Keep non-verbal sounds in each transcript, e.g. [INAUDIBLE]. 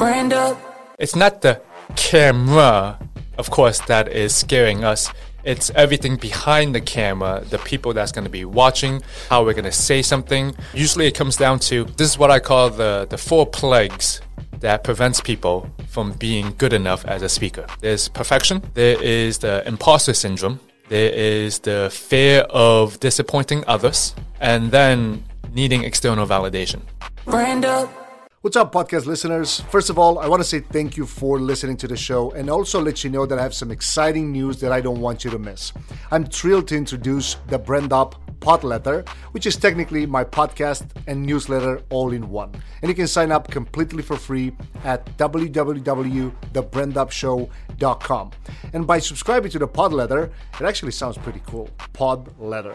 Brand up. It's not the camera, of course, that is scaring us. It's everything behind the camera, the people that's going to be watching, how we're going to say something. Usually it comes down to this is what I call the, the four plagues that prevents people from being good enough as a speaker. There's perfection, there is the imposter syndrome, there is the fear of disappointing others, and then needing external validation. Brand up. What's up, podcast listeners? First of all, I want to say thank you for listening to the show and also let you know that I have some exciting news that I don't want you to miss. I'm thrilled to introduce the Brand Up Podletter, which is technically my podcast and newsletter all in one. And you can sign up completely for free at www.thebrandupshow.com. And by subscribing to the Podletter, it actually sounds pretty cool. Podletter.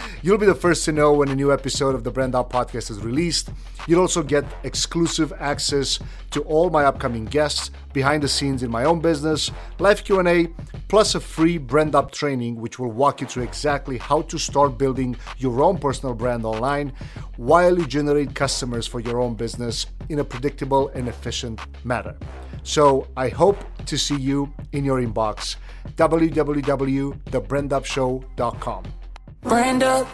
[LAUGHS] You'll be the first to know when a new episode of the Brand Up podcast is released. You'll also get exclusive access to all my upcoming guests, behind the scenes in my own business, live Q&A, plus a free brand up training which will walk you through exactly how to start building your own personal brand online while you generate customers for your own business in a predictable and efficient manner. So, I hope to see you in your inbox www.thebrandupshow.com. Brand up.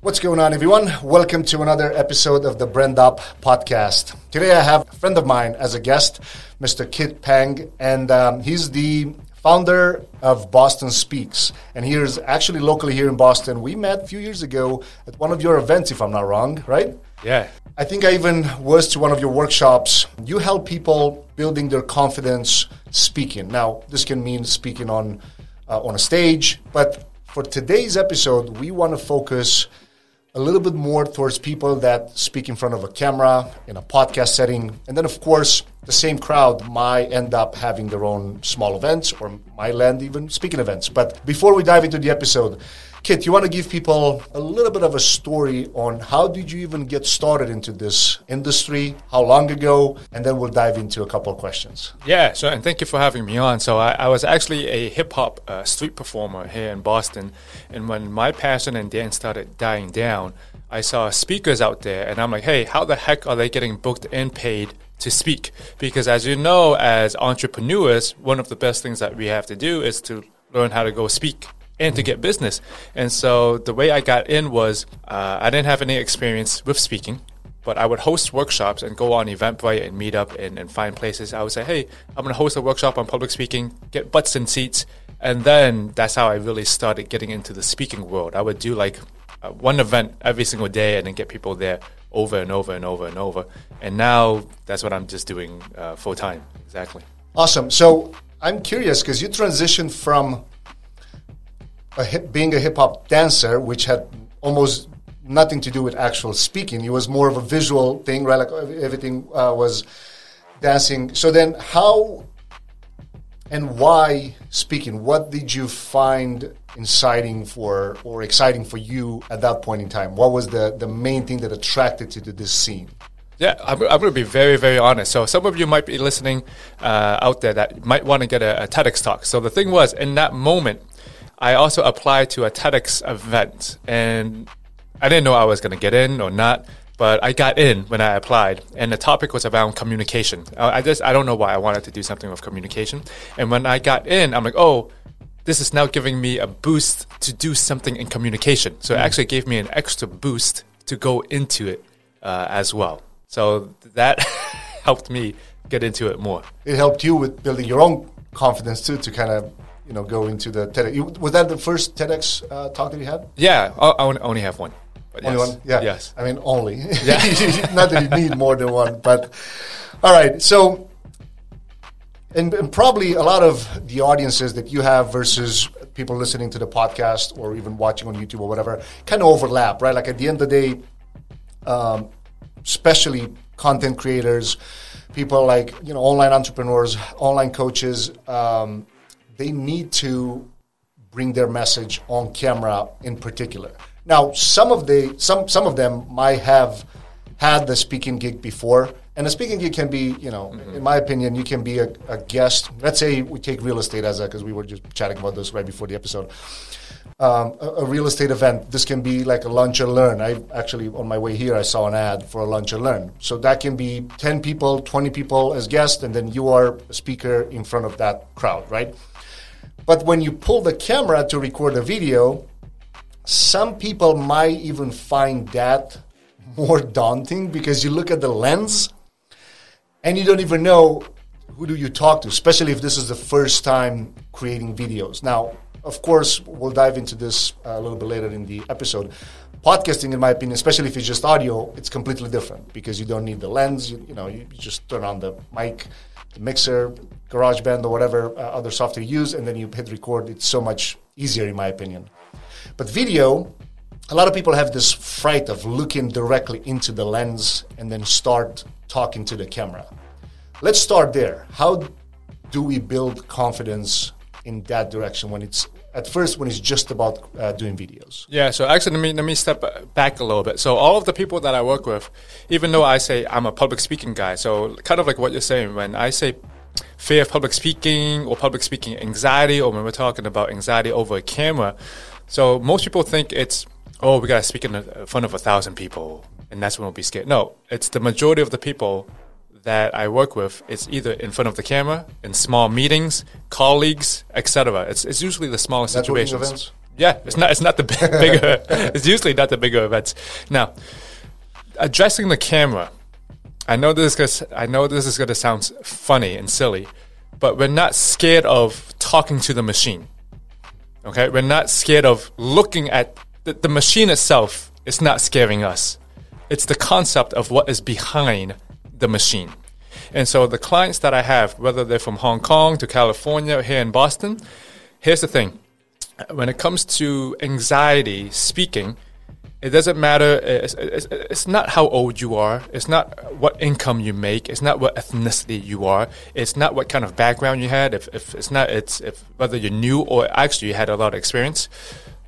What's going on, everyone? Welcome to another episode of the Brand Up podcast. Today, I have a friend of mine as a guest, Mr. Kit Pang, and um, he's the founder of Boston Speaks. And he's actually locally here in Boston. We met a few years ago at one of your events, if I'm not wrong, right? Yeah. I think I even was to one of your workshops. You help people building their confidence speaking. Now, this can mean speaking on uh, on a stage, but for today's episode, we want to focus a little bit more towards people that speak in front of a camera in a podcast setting. And then, of course, the same crowd might end up having their own small events or might land even speaking events. But before we dive into the episode, Kit, you want to give people a little bit of a story on how did you even get started into this industry, how long ago, and then we'll dive into a couple of questions. Yeah, so and thank you for having me on. So I, I was actually a hip hop uh, street performer here in Boston, and when my passion and dance started dying down, I saw speakers out there, and I'm like, hey, how the heck are they getting booked and paid to speak? Because as you know, as entrepreneurs, one of the best things that we have to do is to learn how to go speak and to get business. And so the way I got in was uh, I didn't have any experience with speaking, but I would host workshops and go on Eventbrite and Meetup and, and find places. I would say, hey, I'm going to host a workshop on public speaking, get butts in seats. And then that's how I really started getting into the speaking world. I would do like uh, one event every single day and then get people there over and over and over and over. And now that's what I'm just doing uh, full time. Exactly. Awesome. So I'm curious because you transitioned from a hip, being a hip hop dancer, which had almost nothing to do with actual speaking. It was more of a visual thing, right? Like everything uh, was dancing. So then, how and why speaking? What did you find inciting for or exciting for you at that point in time? What was the the main thing that attracted you to this scene? Yeah, I'm, I'm going to be very, very honest. So, some of you might be listening uh, out there that might want to get a, a TEDx talk. So, the thing was, in that moment, I also applied to a TEDx event, and I didn't know I was going to get in or not. But I got in when I applied, and the topic was around communication. I just I don't know why I wanted to do something with communication. And when I got in, I'm like, oh, this is now giving me a boost to do something in communication. So it actually gave me an extra boost to go into it uh, as well. So that [LAUGHS] helped me get into it more. It helped you with building your own confidence too, to kind of you know go into the TEDx. You- Was that the first TEDx uh, talk that you had? Yeah, I, I only- have one. Only yes. one? Yeah. Yes. I mean, only. Yeah. [LAUGHS] Not that you need more than one, but all right. So, and, and probably a lot of the audiences that you have versus people listening to the podcast or even watching on YouTube or whatever kind of overlap, right? Like at the end of the day, um, especially content creators, people like you know online entrepreneurs, online coaches, um, they need to bring their message on camera in particular. Now, some of the some some of them might have had the speaking gig before. And a speaking gig can be, you know, in my opinion, you can be a, a guest. Let's say we take real estate as a, because we were just chatting about this right before the episode. Um, a, a real estate event. This can be like a lunch and learn. I actually, on my way here, I saw an ad for a lunch and learn. So that can be 10 people, 20 people as guests, and then you are a speaker in front of that crowd, right? But when you pull the camera to record a video, some people might even find that more daunting because you look at the lens and you don't even know who do you talk to, especially if this is the first time creating videos. Now, of course, we'll dive into this a little bit later in the episode. Podcasting, in my opinion, especially if it's just audio, it's completely different because you don't need the lens. You, you know, you just turn on the mic, the mixer, GarageBand, or whatever uh, other software you use, and then you hit record. It's so much easier, in my opinion. But video, a lot of people have this fright of looking directly into the lens and then start talking to the camera. Let's start there. How do we build confidence in that direction when it's at first when it's just about uh, doing videos? Yeah, so actually, let me let me step back a little bit. So all of the people that I work with, even though I say I'm a public speaking guy, so kind of like what you're saying, when I say fear of public speaking or public speaking anxiety, or when we're talking about anxiety over a camera, so most people think it's oh we gotta speak in front of a thousand people, and that's when we'll be scared. No, it's the majority of the people that I work with, it's either in front of the camera, in small meetings, colleagues, etc. It's, it's usually the smaller Networking situations. events? Yeah, it's not. It's not the [LAUGHS] big, bigger. it's usually not the bigger events. Now, addressing the camera. I know this is. Gonna, I know this is going to sound funny and silly, but we're not scared of talking to the machine. Okay, we're not scared of looking at the, the machine itself. It's not scaring us. It's the concept of what is behind the machine. And so the clients that I have, whether they're from Hong Kong to California or here in Boston, here's the thing. When it comes to anxiety speaking, it doesn't matter. It's, it's, it's not how old you are. It's not what income you make. It's not what ethnicity you are. It's not what kind of background you had. If, if it's not, it's if whether you're new or actually you had a lot of experience.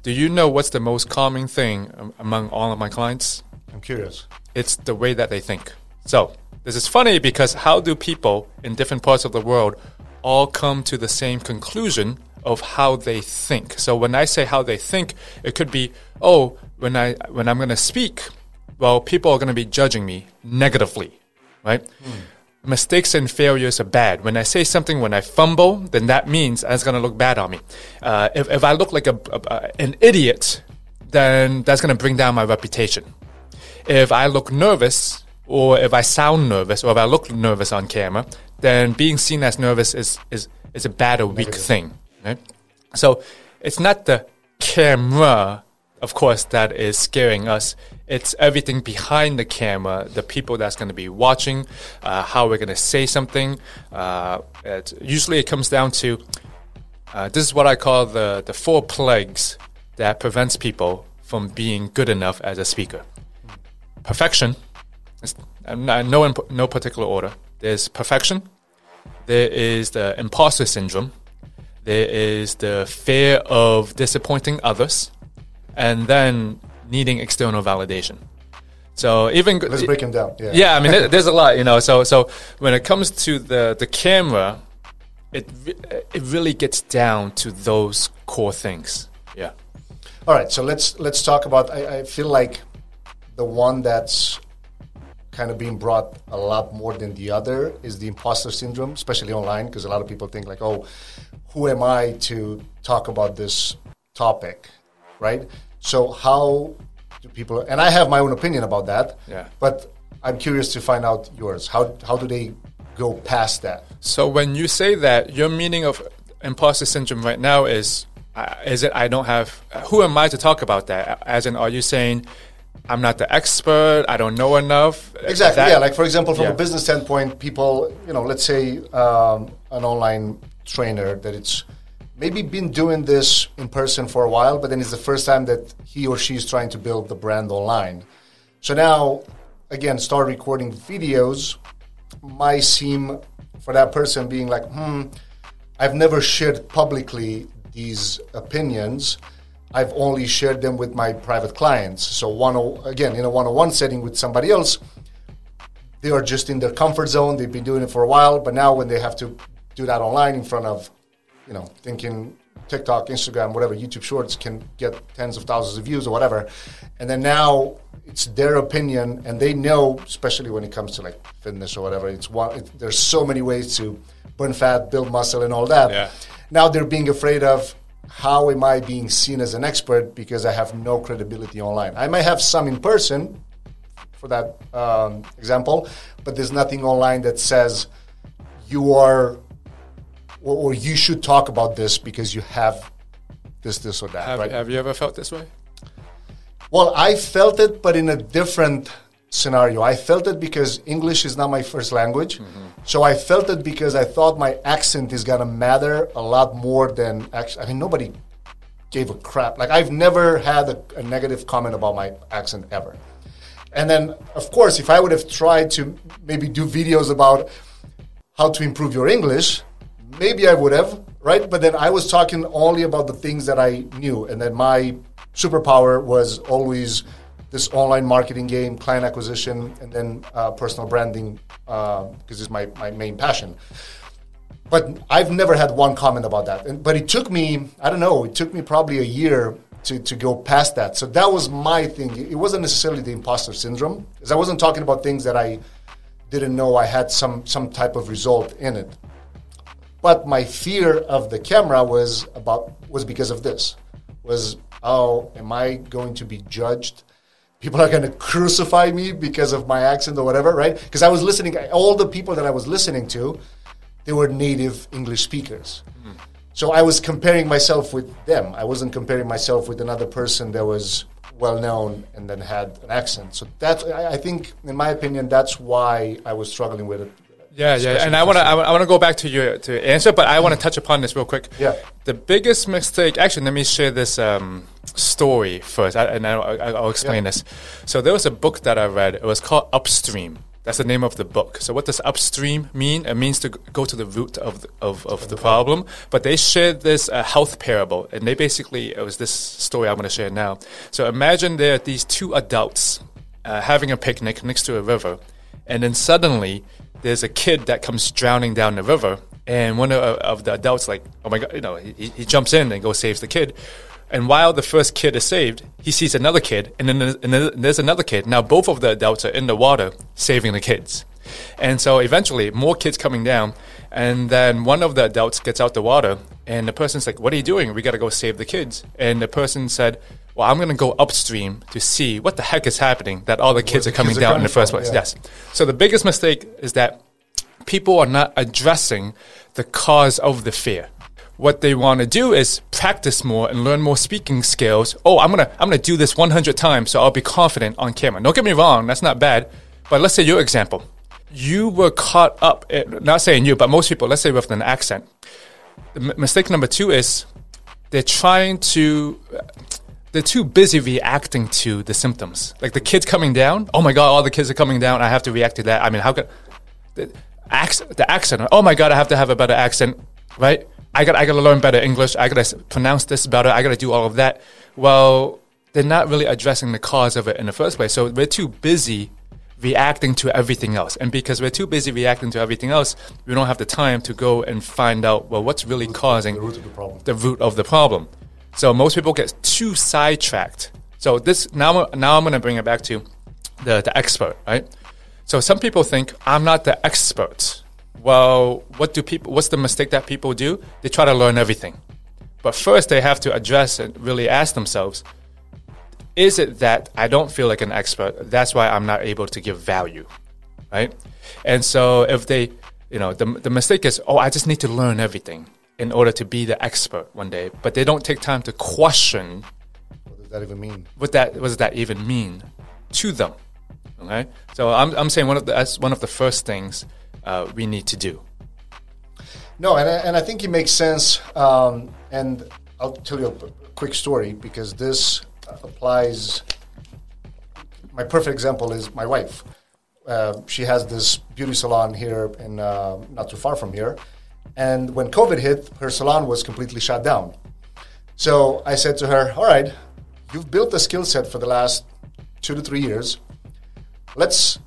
Do you know what's the most common thing among all of my clients? I'm curious. It's the way that they think. So this is funny because how do people in different parts of the world all come to the same conclusion of how they think? So when I say how they think, it could be, oh, when I when I'm going to speak, well, people are going to be judging me negatively, right? Mistakes and failures are bad. When I say something, when I fumble, then that means it's going to look bad on me. Uh, if, if I look like a, a, a- an idiot, then that's going to bring down my reputation if I look nervous or if I sound nervous or if I look nervous on camera, then being seen as nervous is is, is a bad or weak thing. Right? So it's not the camera, of course, that is scaring us. It's everything behind the camera, the people that's going to be watching, uh, how we're going to say something. Uh, it, usually, it comes down to uh, this is what I call the the four plagues that prevents people from being good enough as a speaker perfection. Um, no, in no particular order. There's perfection. There is the imposter syndrome. There is the fear of disappointing others, and then needing external validation. So even Let's break them down. Yeah. yeah, I mean, there's a lot, you know. So, so when it comes to the the camera, it it really gets down to those core things. Yeah. All right, so let's let's talk about. I, I feel like the one that's kind of being brought a lot more than the other is the imposter syndrome, especially online, because a lot of people think like, "Oh, who am I to talk about this topic?" Right. So how do people? And I have my own opinion about that. Yeah. But I'm curious to find out yours. How how do they go past that? So when you say that, your meaning of imposter syndrome right now is uh, is it I don't have who am I to talk about that? As in, are you saying I'm not the expert? I don't know enough. Exactly. That- yeah. Like for example, from Yeah. a business standpoint, people, you know, let's say um, an online trainer that it's maybe been doing this in person for a while, but then it's the first time that he or she is trying to build the brand online. So now, again, start recording videos might seem for that person being like, hmm, I've never shared publicly these opinions. I've only shared them with my private clients. So one again, in a one-on-one setting with somebody else, they are just in their comfort zone. They've been doing it for a while, but now when they have to do that online in front of, you know, thinking TikTok, Instagram, whatever, YouTube Shorts can get tens of thousands of views or whatever, and then now it's their opinion, and they know, especially when it comes to like fitness or whatever. It's one. It, there's so many ways to burn fat, build muscle, and all that. Yeah. Now they're being afraid of how am I being seen as an expert because I have no credibility online. I might have some in person, for that um, example, but there's nothing online that says you are or, or, you should talk about this because you have this, this, or that. Have, right? have you ever felt this way? Well, I felt it, but in a different scenario. I felt it because English is not my first language. Mm-hmm. So I felt it because I thought my accent is going to matter a lot more than actually. I mean, nobody gave a crap. Like, I've never had a, a negative comment about my accent ever. And then, of course, if I would have tried to maybe do videos about how to improve your English, maybe I would have, right? But then I was talking only about the things that I knew. And then my superpower was always this online marketing game, client acquisition, and then uh, personal branding because uh, it's my, my main passion. But I've never had one comment about that. And, but it took me, I don't know, it took me probably a year to, to go past that. So that was my thing. It wasn't necessarily the imposter syndrome because I wasn't talking about things that I didn't know I had some, some type of result in it. But my fear of the camera was about was because of this. Was oh, am I going to be judged? People are going to crucify me because of my accent or whatever, right? Because I was listening, all the people that I was listening to, they were native English speakers. Mm. So I was comparing myself with them. I wasn't comparing myself with another person that was well known and then had an accent. So that's, I think, in my opinion, that's why I was struggling with it yeah, yeah, and I want to I want to go back to your to answer, but I want to touch upon this real quick. Yeah, the biggest mistake. Actually, let me share this um, story first, I, and I, will explain yeah. this. So there was a book that I read. It was called Upstream. That's the name of the book. So what does upstream mean? It means to go to the root of the, of, of the problem. But they shared this uh, health parable, and they basically it was this story I'm going to share now. So imagine there are these two adults uh, having a picnic next to a river, and then suddenly there's a kid that comes drowning down the river, and one of, the adults like, oh my god, you know, he, he jumps in and goes saves the kid. And while the first kid is saved, he sees another kid, and then, there's, and then there's another kid. Now both of the adults are in the water saving the kids. And so eventually, more kids coming down, and then one of the adults gets out the water, and the person's like, "What are you doing? We got to go save the kids." And the person said, "Well, I'm going to go upstream to see what the heck is happening that all the kids Where are coming kids down are in the first from, place." Yeah. Yes. So the biggest mistake is that people are not addressing the cause of the fear what they want to do is practice more and learn more speaking skills. Oh, I'm gonna I'm gonna do this 100 times, so I'll be confident on camera. Don't get me wrong, that's not bad. But let's say your example, you were caught up. In, not saying you, but most people. Let's say with an accent. M- mistake number two is they're trying to. They're too busy reacting to the symptoms. Like the kids coming down. Oh my god, all the kids are coming down. I have to react to that. I mean, how could the accent? The accent. Oh my god, I have to have a better accent, right? I got I got to learn better English. I got to pronounce this better. I got to do all of that. Well, they're not really addressing the cause of it in the first place. So we're too busy reacting to everything else. And because we're too busy reacting to everything else, we don't have the time to go and find out well what's really causing the root of the problem. The root of the problem. So most people get too sidetracked. So this now now I'm going to bring it back to the the expert, right? So some people think I'm not the expert well, what do people? What's the mistake that people do? They try to learn everything, but first they have to address and really ask themselves: Is it that I don't feel like an expert? That's why I'm not able to give value, right? And so if they, you know, the the mistake is, oh, I just need to learn everything in order to be the expert one day, but they don't take time to question. What does that even mean? What that what does that even mean to them? Okay, so I'm I'm saying one of the that's one of the first things uh, we need to do. No, and I, and I think it makes sense. Um, and I'll tell you a quick story because this applies. My perfect example is my wife. Uh, she has this beauty salon here in uh, not too far from here, and when COVID hit, her salon was completely shut down. So I said to her, "All right, you've built a skill set for the last two to three years. Let's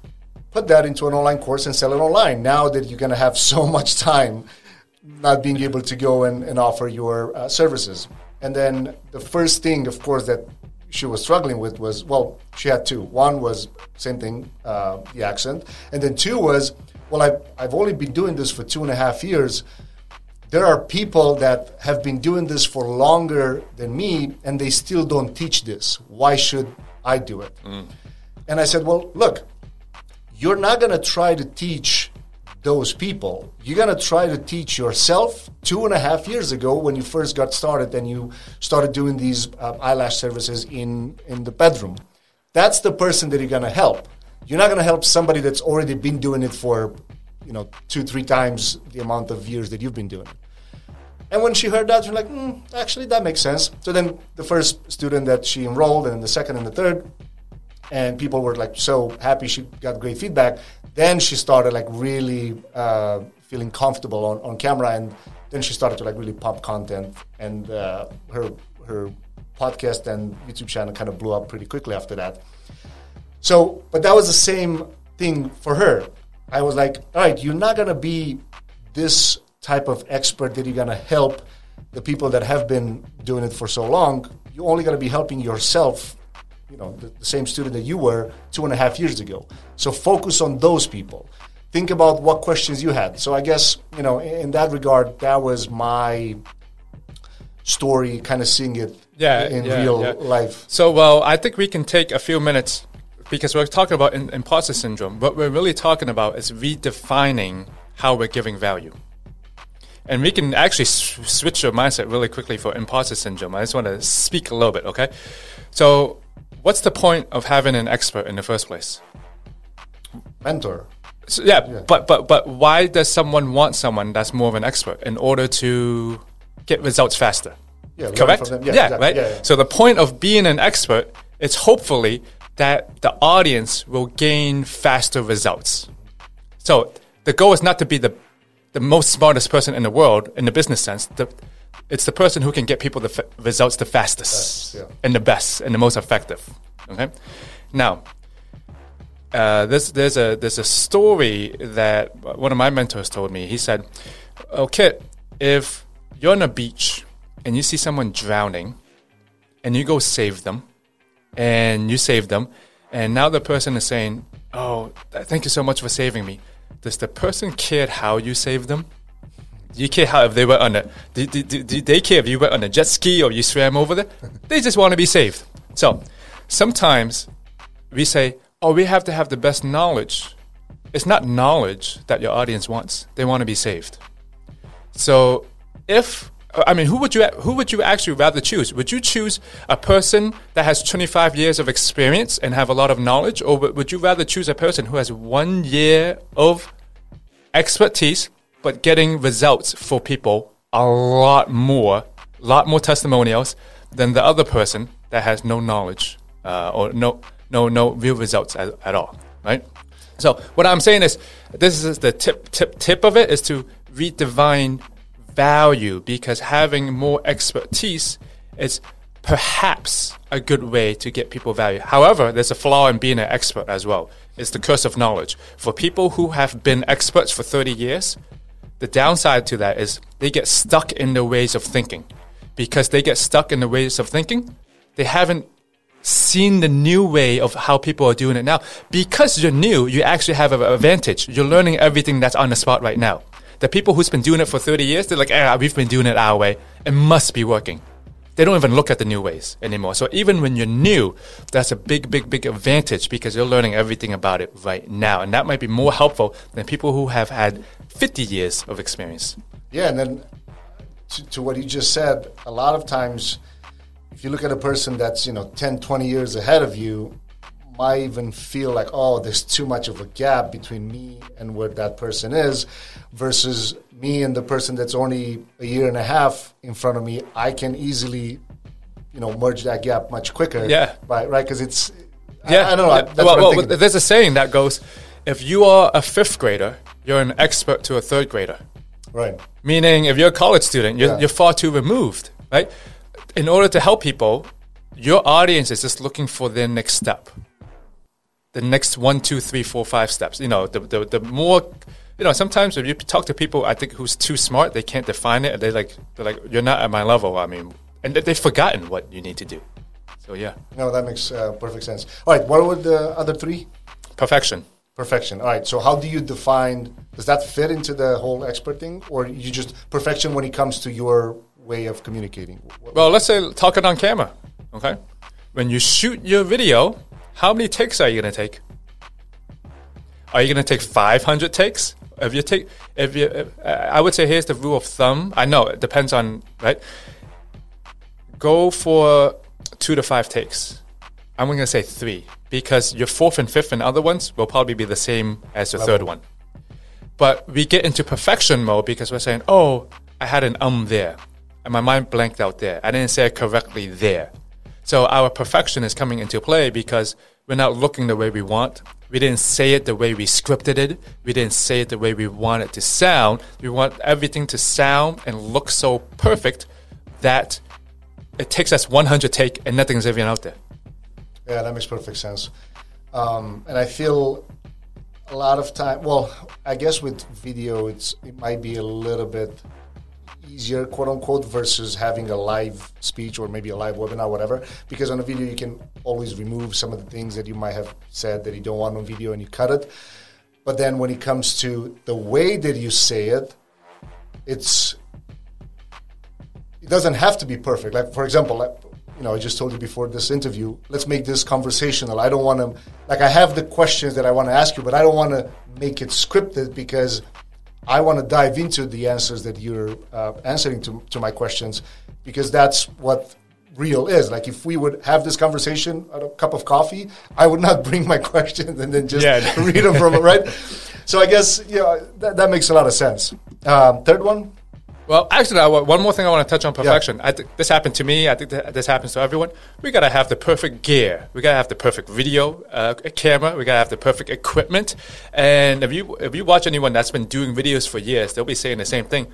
put that into an online course and sell it online. Now that you're going to have [LAUGHS] so much time not being able to go and, and offer your uh, services. And then the first thing, of course, that she was struggling with was well, she had two. One was same thing, uh, the accent, and then two was well, I've, I've only been doing this for two and a half years. There are people that have been doing this for longer than me, and they still don't teach this. Why should I do it? And I said, well, look, you're not going to try to teach those people. You're going to try to teach yourself two and a half years ago when you first got started and you started doing these uh, eyelash services in, in the bedroom. That's the person that you're going to help. You're not going to help somebody that's already been doing it for, you know, two, three times the amount of years that you've been doing it. And when she heard that, she's like, mm, actually, that makes sense. So then the first student that she enrolled, and the second and the third, and people were like so happy she got great feedback. Then she started like really uh, feeling comfortable on, on camera, and then she started to like really pump content, and uh, her her podcast and YouTube channel kind of blew up pretty quickly after that. So, but that was the same thing for her. I was like, all right, you're not gonna be this type of expert that you're gonna help the people that have been doing it for so long. You're only gonna be helping yourself you know the, the, same student that you were two and a half years ago so focus on those people think about what questions you had so i guess you know in, in that regard that was my story kind of seeing it yeah, in yeah, real yeah. life So, well, I think we can take a few minutes because we're talking about in, imposter syndrome. What we're really talking about is redefining how we're giving value. And we can actually s- switch your mindset really quickly for imposter syndrome. I just want to speak a little bit, okay? So, what's the point of having an expert in the first place? mentor So, yeah, but but but why does someone want someone that's more of an expert in order to get results faster? Yeah, correct. Yeah, Yeah, exactly. right. Yeah, yeah. So the point of being an expert is hopefully that the audience will gain faster results. So the goal is not to be the the most smartest person in the world in the business sense. The, it's the person who can get people the f- results the fastest yeah. and the best and the most effective. Okay. Now, uh, there's there's a there's a story that one of my mentors told me. He said, "Oh, Kit, if you're on a beach and you see someone drowning, and you go save them, and you save them, and now the person is saying, "Oh, thank you so much for saving me." Does the person care how you saved them? Do you care how if they were on a? Do, do, do, do they care if you were on a jet ski or you swam over there? [LAUGHS] They just want to be saved. So sometimes we say, "Oh, we have to have the best knowledge." It's not knowledge that your audience wants; they want to be saved. So, if I mean, who would you who would you actually rather choose? Would you choose a person that has 25 years of experience and have a lot of knowledge, or would you rather choose a person who has one year of expertise but getting results for people a lot more, lot more testimonials than the other person that has no knowledge uh, or no no no real results at, at all, right? So what I'm saying is, this is the tip tip tip of it is to redefine value because having more expertise is perhaps a good way to get people value. However, there's a flaw in being an expert as well. It's the curse of knowledge. For people who have been experts for 30 years, the downside to that is they get stuck in the ways of thinking. Because they get stuck in the ways of thinking, they haven't seen the new way of how people are doing it now. Because you're new, you actually have an advantage. You're learning everything that's on the spot right now. The people who's been doing it for 30 years, they're like, ah, we've been doing it our way. It must be working. They don't even look at the new ways anymore. So even when you're new, that's a big, big, big advantage because you're learning everything about it right now. And that might be more helpful than people who have had 50 years of experience. Yeah, and then to, to what you just said, a lot of times, if you look at a person that's, you know, 10, 20 years ahead of you, might even feel like, oh, there's too much of a gap between me and where that person is versus me and the person that's only a year and a half in front of me. I can easily, you know, merge that gap much quicker. Yeah. Right, right? Because it's, Yeah, I, I don't know. yeah. Well, well, there's a saying that goes, if you are a fifth grader, you're an expert to a third grader. right. Meaning, if you're a college student, you're, Yeah. you're far too removed, right? In order to help people, your audience is just looking for their next step. The next one, two, three, four, five steps. You know, the the, the more you know, sometimes if you talk to people, I think who's too smart, they can't define it. They like they're like you're not at my level. I mean, and they- they've forgotten what you need to do. So yeah, No, that makes uh, perfect sense. All right, what were the other three? perfection. Perfection. All right. So, how do you define? Does that fit into the whole expert thing, or you just perfection when it comes to your way of communicating? Well, let's say talk it on camera. Okay, when you shoot your video, how many takes are you going to take? Are you going to take 500 takes? If you take, if you, if, uh, I would say here's the rule of thumb. I know it depends on right. Go for two to five takes. I'm going to say three because your fourth and fifth and other ones will probably be the same as your third one. But we get into perfection mode because we're saying, oh, I had an um there. And my mind blanked out there. I didn't say it correctly there. So our perfection is coming into play because we're not looking the way we want. We didn't say it the way we scripted it. We didn't say it the way we want it to sound. We want everything to sound and look so perfect that it takes us 100 take and nothing's even out there. Yeah, that makes perfect sense. Um, and I feel a lot of time. Well, I guess with video, it's it might be a little bit easier, quote unquote, versus having a live speech or maybe a live webinar, whatever. Because on a video, you can always remove some of the things that you might have said that you don't want on video, and you cut it. But then when it comes to the way that you say it, it's it doesn't have to be perfect. Like for example, like, you know, I just told you before this interview. Let's make this conversational. I don't want to like I have the questions that I want to ask you, but I don't want to make it scripted because I want to dive into the answers that you're uh, answering to to my questions because that's what real is. Like if we would have this conversation at a cup of coffee, I would not [LAUGHS] bring my questions and then just Yeah. read them from it, right? So I guess yeah, that, that makes a lot of sense. Um, third one, Well, actually, I, one more thing I want to touch on perfection. I think this happened to me. I think that this happens to everyone. We gotta have the perfect gear. We gotta have the perfect video uh, camera. We gotta have the perfect equipment. And if you if you watch anyone that's been doing videos for years, they'll be saying the same thing.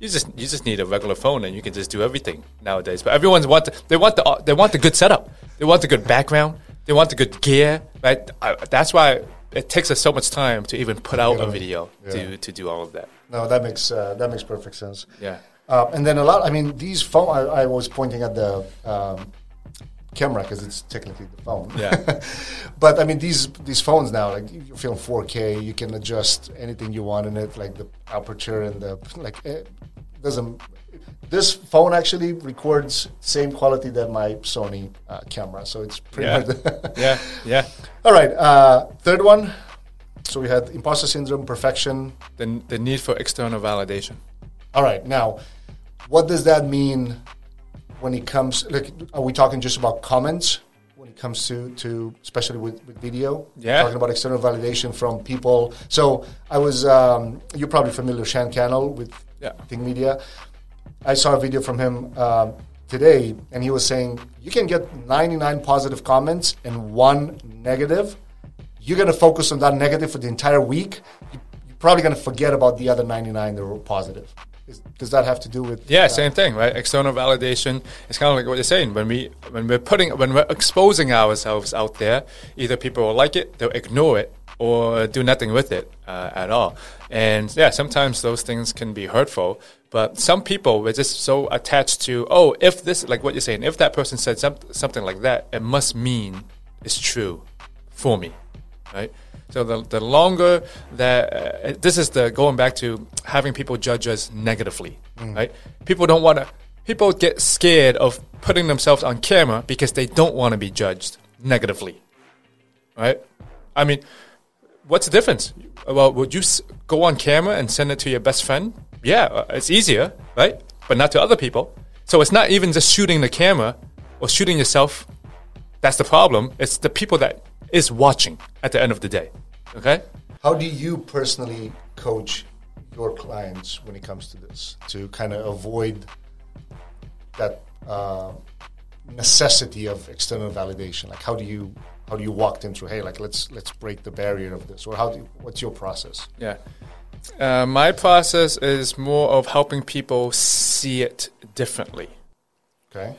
You just you just need a regular phone and you can just do everything nowadays. But everyone's want the, they want the they want the good setup. They want the good background. They want the good gear. Right. I, that's why it takes us so much time to even put out a video to to do all of that. No, that makes uh, that makes perfect sense. Yeah. Uh, and then a lot. I mean, these phone. I, I was pointing at the um, camera because it's technically the phone. Yeah. [LAUGHS] but I mean, these these phones now, like you film 4K, you can adjust anything you want in it, like the aperture and the like. It doesn't. This phone actually records same quality that my Sony uh, camera, so it's pretty Yeah. [LAUGHS] Yeah. Yeah. All right. Uh, third one. So we had imposter syndrome, perfection, the, the need for external validation. All right. Now, what does that mean when it comes? Like, are we talking just about comments when it comes to to especially with, with video? Yeah. Talking about external validation from people. So I was. Um, you're probably familiar with Sean Cannell with Yeah. Think Media. I saw a video from him um, today, and he was saying you can get 99 positive comments and one negative. You're going to focus on that negative for the entire week. You, you're probably going to forget about the other 99 that were positive. Is, does that have to do with? Yeah, uh, same thing, right? External validation. It's kind of like what you're saying. When we when we're putting when we're exposing ourselves out there, either people will like it, they'll ignore it, or do nothing with it uh, at all. And yeah, sometimes those things can be hurtful. But some people were just so attached to, oh, if this, like what you're saying, if that person said some, something like that, it must mean it's true for me, right? So the, the longer that uh, this is the going back to having people judge us negatively, right? People don't want to. People get scared of putting themselves on camera because they don't want to be judged negatively, right? I mean, what's the difference? Well, would you s- go on camera and send it to your best friend? Yeah, uh, it's easier, right? But not to other people. So it's not even just shooting the camera or shooting yourself. That's the problem. It's the people that is watching at the end of the day. Okay? How do you personally coach your clients when it comes to this to kind of avoid that uh, necessity of external validation? Like, how do you how do you walk them through? Hey, like let's let's break the barrier of this, or how do you, what's your process? Yeah. Uh, my process is more of helping people see it differently. Okay,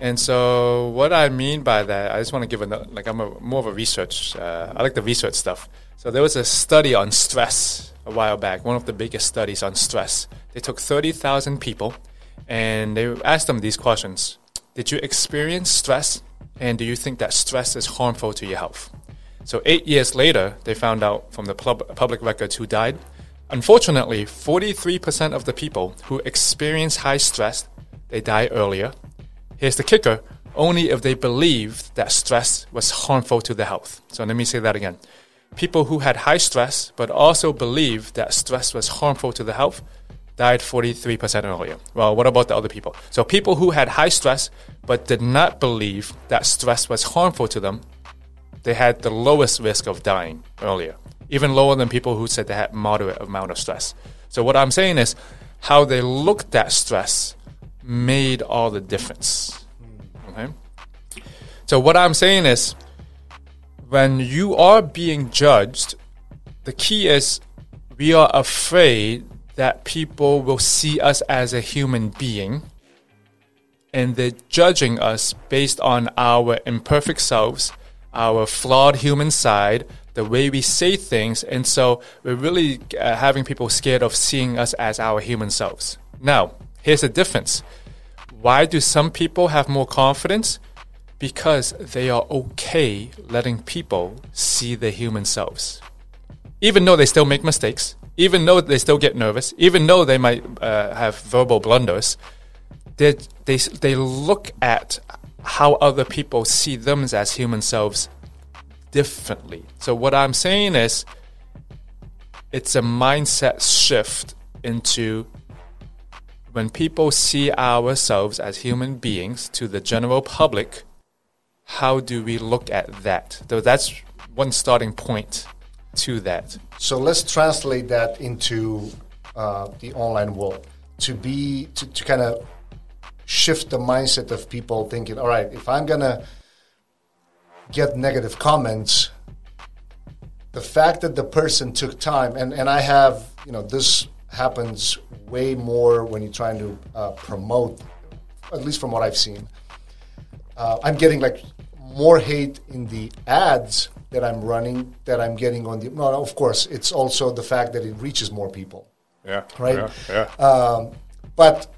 And so, what I mean by that, I just want to give a like I'm a, more of a research. Uh, I like the research stuff. So there was a study on stress a while back, one of the biggest studies on stress. They took thirty thousand people, and they asked them these questions: Did you experience stress, and do you think that stress is harmful to your health? So eight years later, they found out from the pub- public records who died. Unfortunately, 43% of the people who experience high stress, they die earlier. Here's the kicker, only if they believed that stress was harmful to their health. So let me say that again. People who had high stress but also believed that stress was harmful to their health died 43% earlier. Well, what about the other people? So people who had high stress but did not believe that stress was harmful to them, they had the lowest risk of dying earlier even lower than people who said they had moderate amount of stress. So what I'm saying is how they looked at stress made all the difference. Okay? So what I'm saying is when you are being judged, the key is we are afraid that people will see us as a human being and they're judging us based on our imperfect selves, our flawed human side, the way we say things, and so we're really uh, having people scared of seeing us as our human selves. Now, here's the difference. Why do some people have more confidence? Because they are okay letting people see their human selves. Even though they still make mistakes, even though they still get nervous, even though they might uh, have verbal blunders, they, they, they look at how other people see them as human selves differently. So, what I'm saying is, it's a mindset shift into when people see ourselves as human beings to the general public, how do we look at that? So that's one starting point to that. So let's translate that into uh, the online world to be to, to kind of shift the mindset of people thinking, all right, if I'm gonna get negative comments, the fact that the person took time, and, and I have, you know, this happens way more when you're trying to uh, promote, at least from what I've seen. Uh, I'm getting like more hate in the ads that I'm running that I'm getting on the. No, of course, it's also the fact that it reaches more people. Yeah. Right. Yeah. yeah. Um, but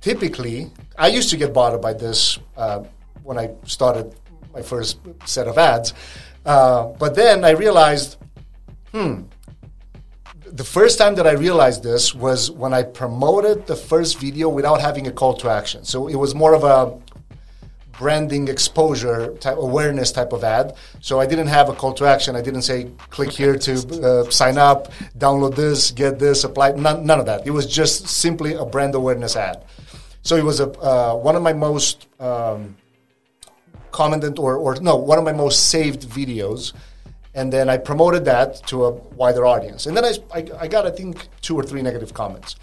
typically, I used to get bothered by this uh, when I started my first set of ads. Uh, but then I realized, hmm, the first time that I realized this was when I promoted the first video without having a call to action. So it was more of a branding exposure type awareness type of ad. So I didn't have a call to action. I didn't say click here to uh, sign up, download this, get this, apply. None, none, of that. It was just simply a brand awareness ad. So it was a uh, one of my most um, commented or, or no, one of my most saved videos. And then I promoted that to a wider audience. And then I, I, I got, I think, two or three negative comments.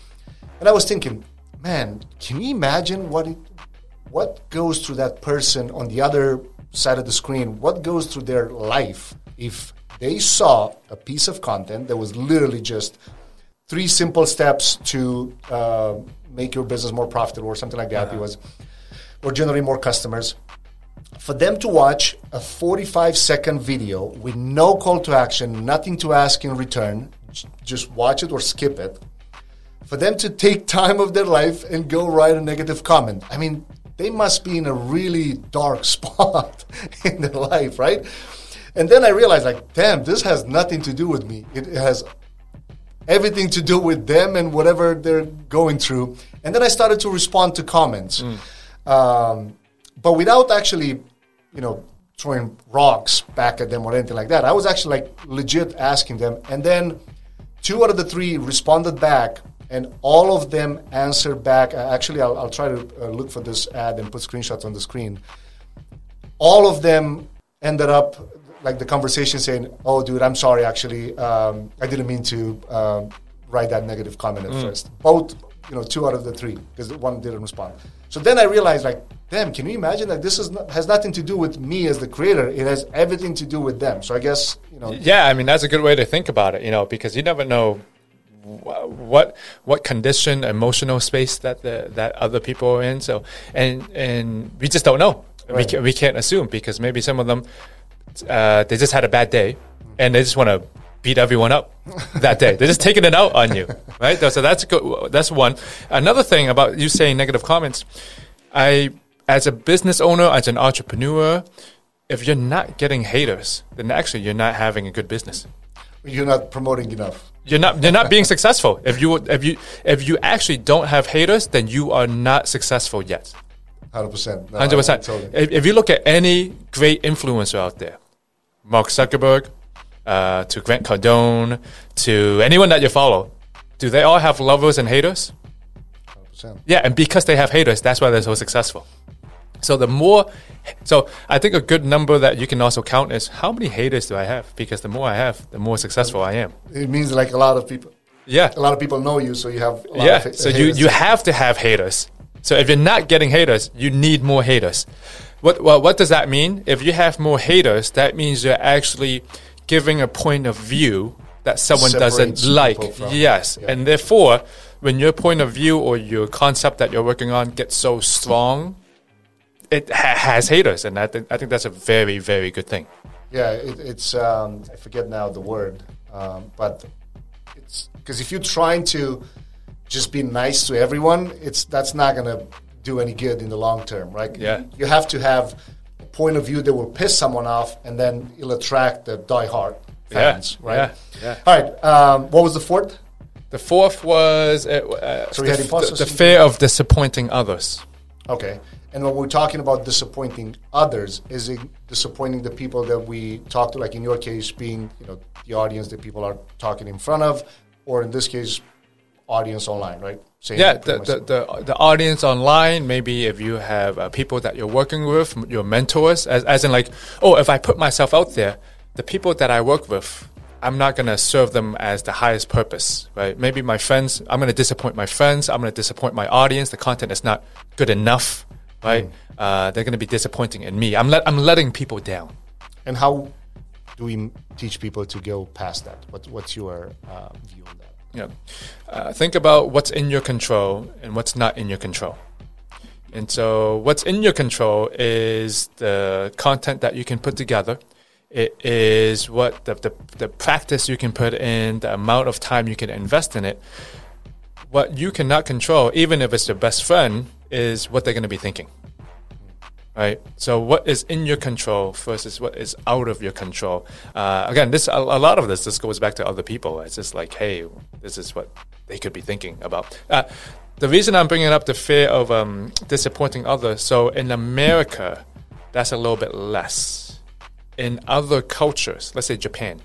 And I was thinking, man, can you imagine what it, what goes through that person on the other side of the screen? What goes through their life if they saw a piece of content that was literally just three simple steps to uh, make your business more profitable or something like that? Uh-huh. It was or generate more customers for them to watch a 45 second video with no call to action, nothing to ask in return, just watch it or skip it, for them to take time of their life and go write a negative comment. I mean, they must be in a really dark [LAUGHS] spot in their life, right? And then I realized, like, damn, this has nothing to do with me. It has everything to do with them and whatever they're going through. And then I started to respond to comments. Mm. Um, but without actually you know, throwing rocks back at them or anything like that. I was actually like legit asking them. And then two out of the three responded back, and all of them answered back. Uh, actually, I'll, I'll, try to uh, look for this ad and put screenshots on the screen. All of them ended up like the conversation saying, "Oh, dude, I'm sorry. Actually, um, I didn't mean to um, write that negative comment at mm. first. Both, you know, two out of the three because one didn't respond. So then I realized, like, damn, can you imagine that this is not, has nothing to do with me as the creator? It has everything to do with them. So I guess you know. Yeah, I mean that's a good way to think about it. You know, because you never know what what condition, emotional space that the, that other people are in. So and and we just don't know. We can, we can't assume because maybe some of them uh, they just had a bad day and they just want to beat everyone up [LAUGHS] that day. They're just taking it out on you, right? So that's good. That's one. Another thing about you saying negative comments, I as a business owner, as an entrepreneur, if you're not getting haters, then actually you're not having a good business. You're not promoting enough. You're not you're not being successful. If you if you if you actually don't have haters, then you are not successful yet. Hundred percent. Hundred percent. If, if you look at any great influencer out there, Mark Zuckerberg, uh, to Grant Cardone, to anyone that you follow, do they all have lovers and haters? Yeah, and because they have haters, that's why they're so successful. So the more, so I think a good number that you can also count is how many haters do I have? Because the more I have, the more successful I am. It means like a lot of people. Yeah, A lot of people know you, so you have. A lot yeah. So you haters. you have to have haters. So if you're not getting haters, you need more haters. What well, what does that mean? If you have more haters, that means you're actually giving a point of view that someone doesn't like. yes, yeah. and therefore, when your point of view or your concept that you're working on gets so strong, it ha- has haters, and I think I think that's a very very good thing. Yeah, it, it's um, I forget now the word, um, but it's because if you're trying to just be nice to everyone, it's that's not gonna do any good in the long term, right? Yeah. you have to have a point of view that will piss someone off, and then it'll attract the diehard fans, Yeah, right? yeah, yeah. All right. Um, what was the fourth? The fourth was uh, uh, So the, the, the fear of disappointing others. Okay. And when we're talking about disappointing others, is it disappointing the people that we talk to, like in your case, being you know the audience that people are talking in front of, or in this case, audience online, right? Same Yeah, the, the, the, the audience online, maybe if you have uh, people that you're working with, your mentors, as, as in like, oh, if I put myself out there, the people that I work with, I'm not going to serve them as the highest purpose, right? Maybe my friends, I'm going to disappoint my friends, I'm going to disappoint my audience, the content is not good enough, right? Uh, they're going to be disappointing in me. I'm, let, I'm letting people down. And how do we teach people to go past that? What, what's your uh, view on that? Yeah. Uh, think about what's in your control and what's not in your control. And so, what's in your control is the content that you can put together. It is what the, the, the practice you can put in, the amount of time you can invest in it. What you cannot control, even if it's your best friend, is what they're going to be thinking. Right. So, what is in your control versus what is out of your control? Uh, again, this a, a lot of this this goes back to other people. It's just like, hey, this is what they could be thinking about. Uh, the reason I'm bringing up the fear of um, disappointing others. So, in America, that's a little bit less. In other cultures, let's say Japan.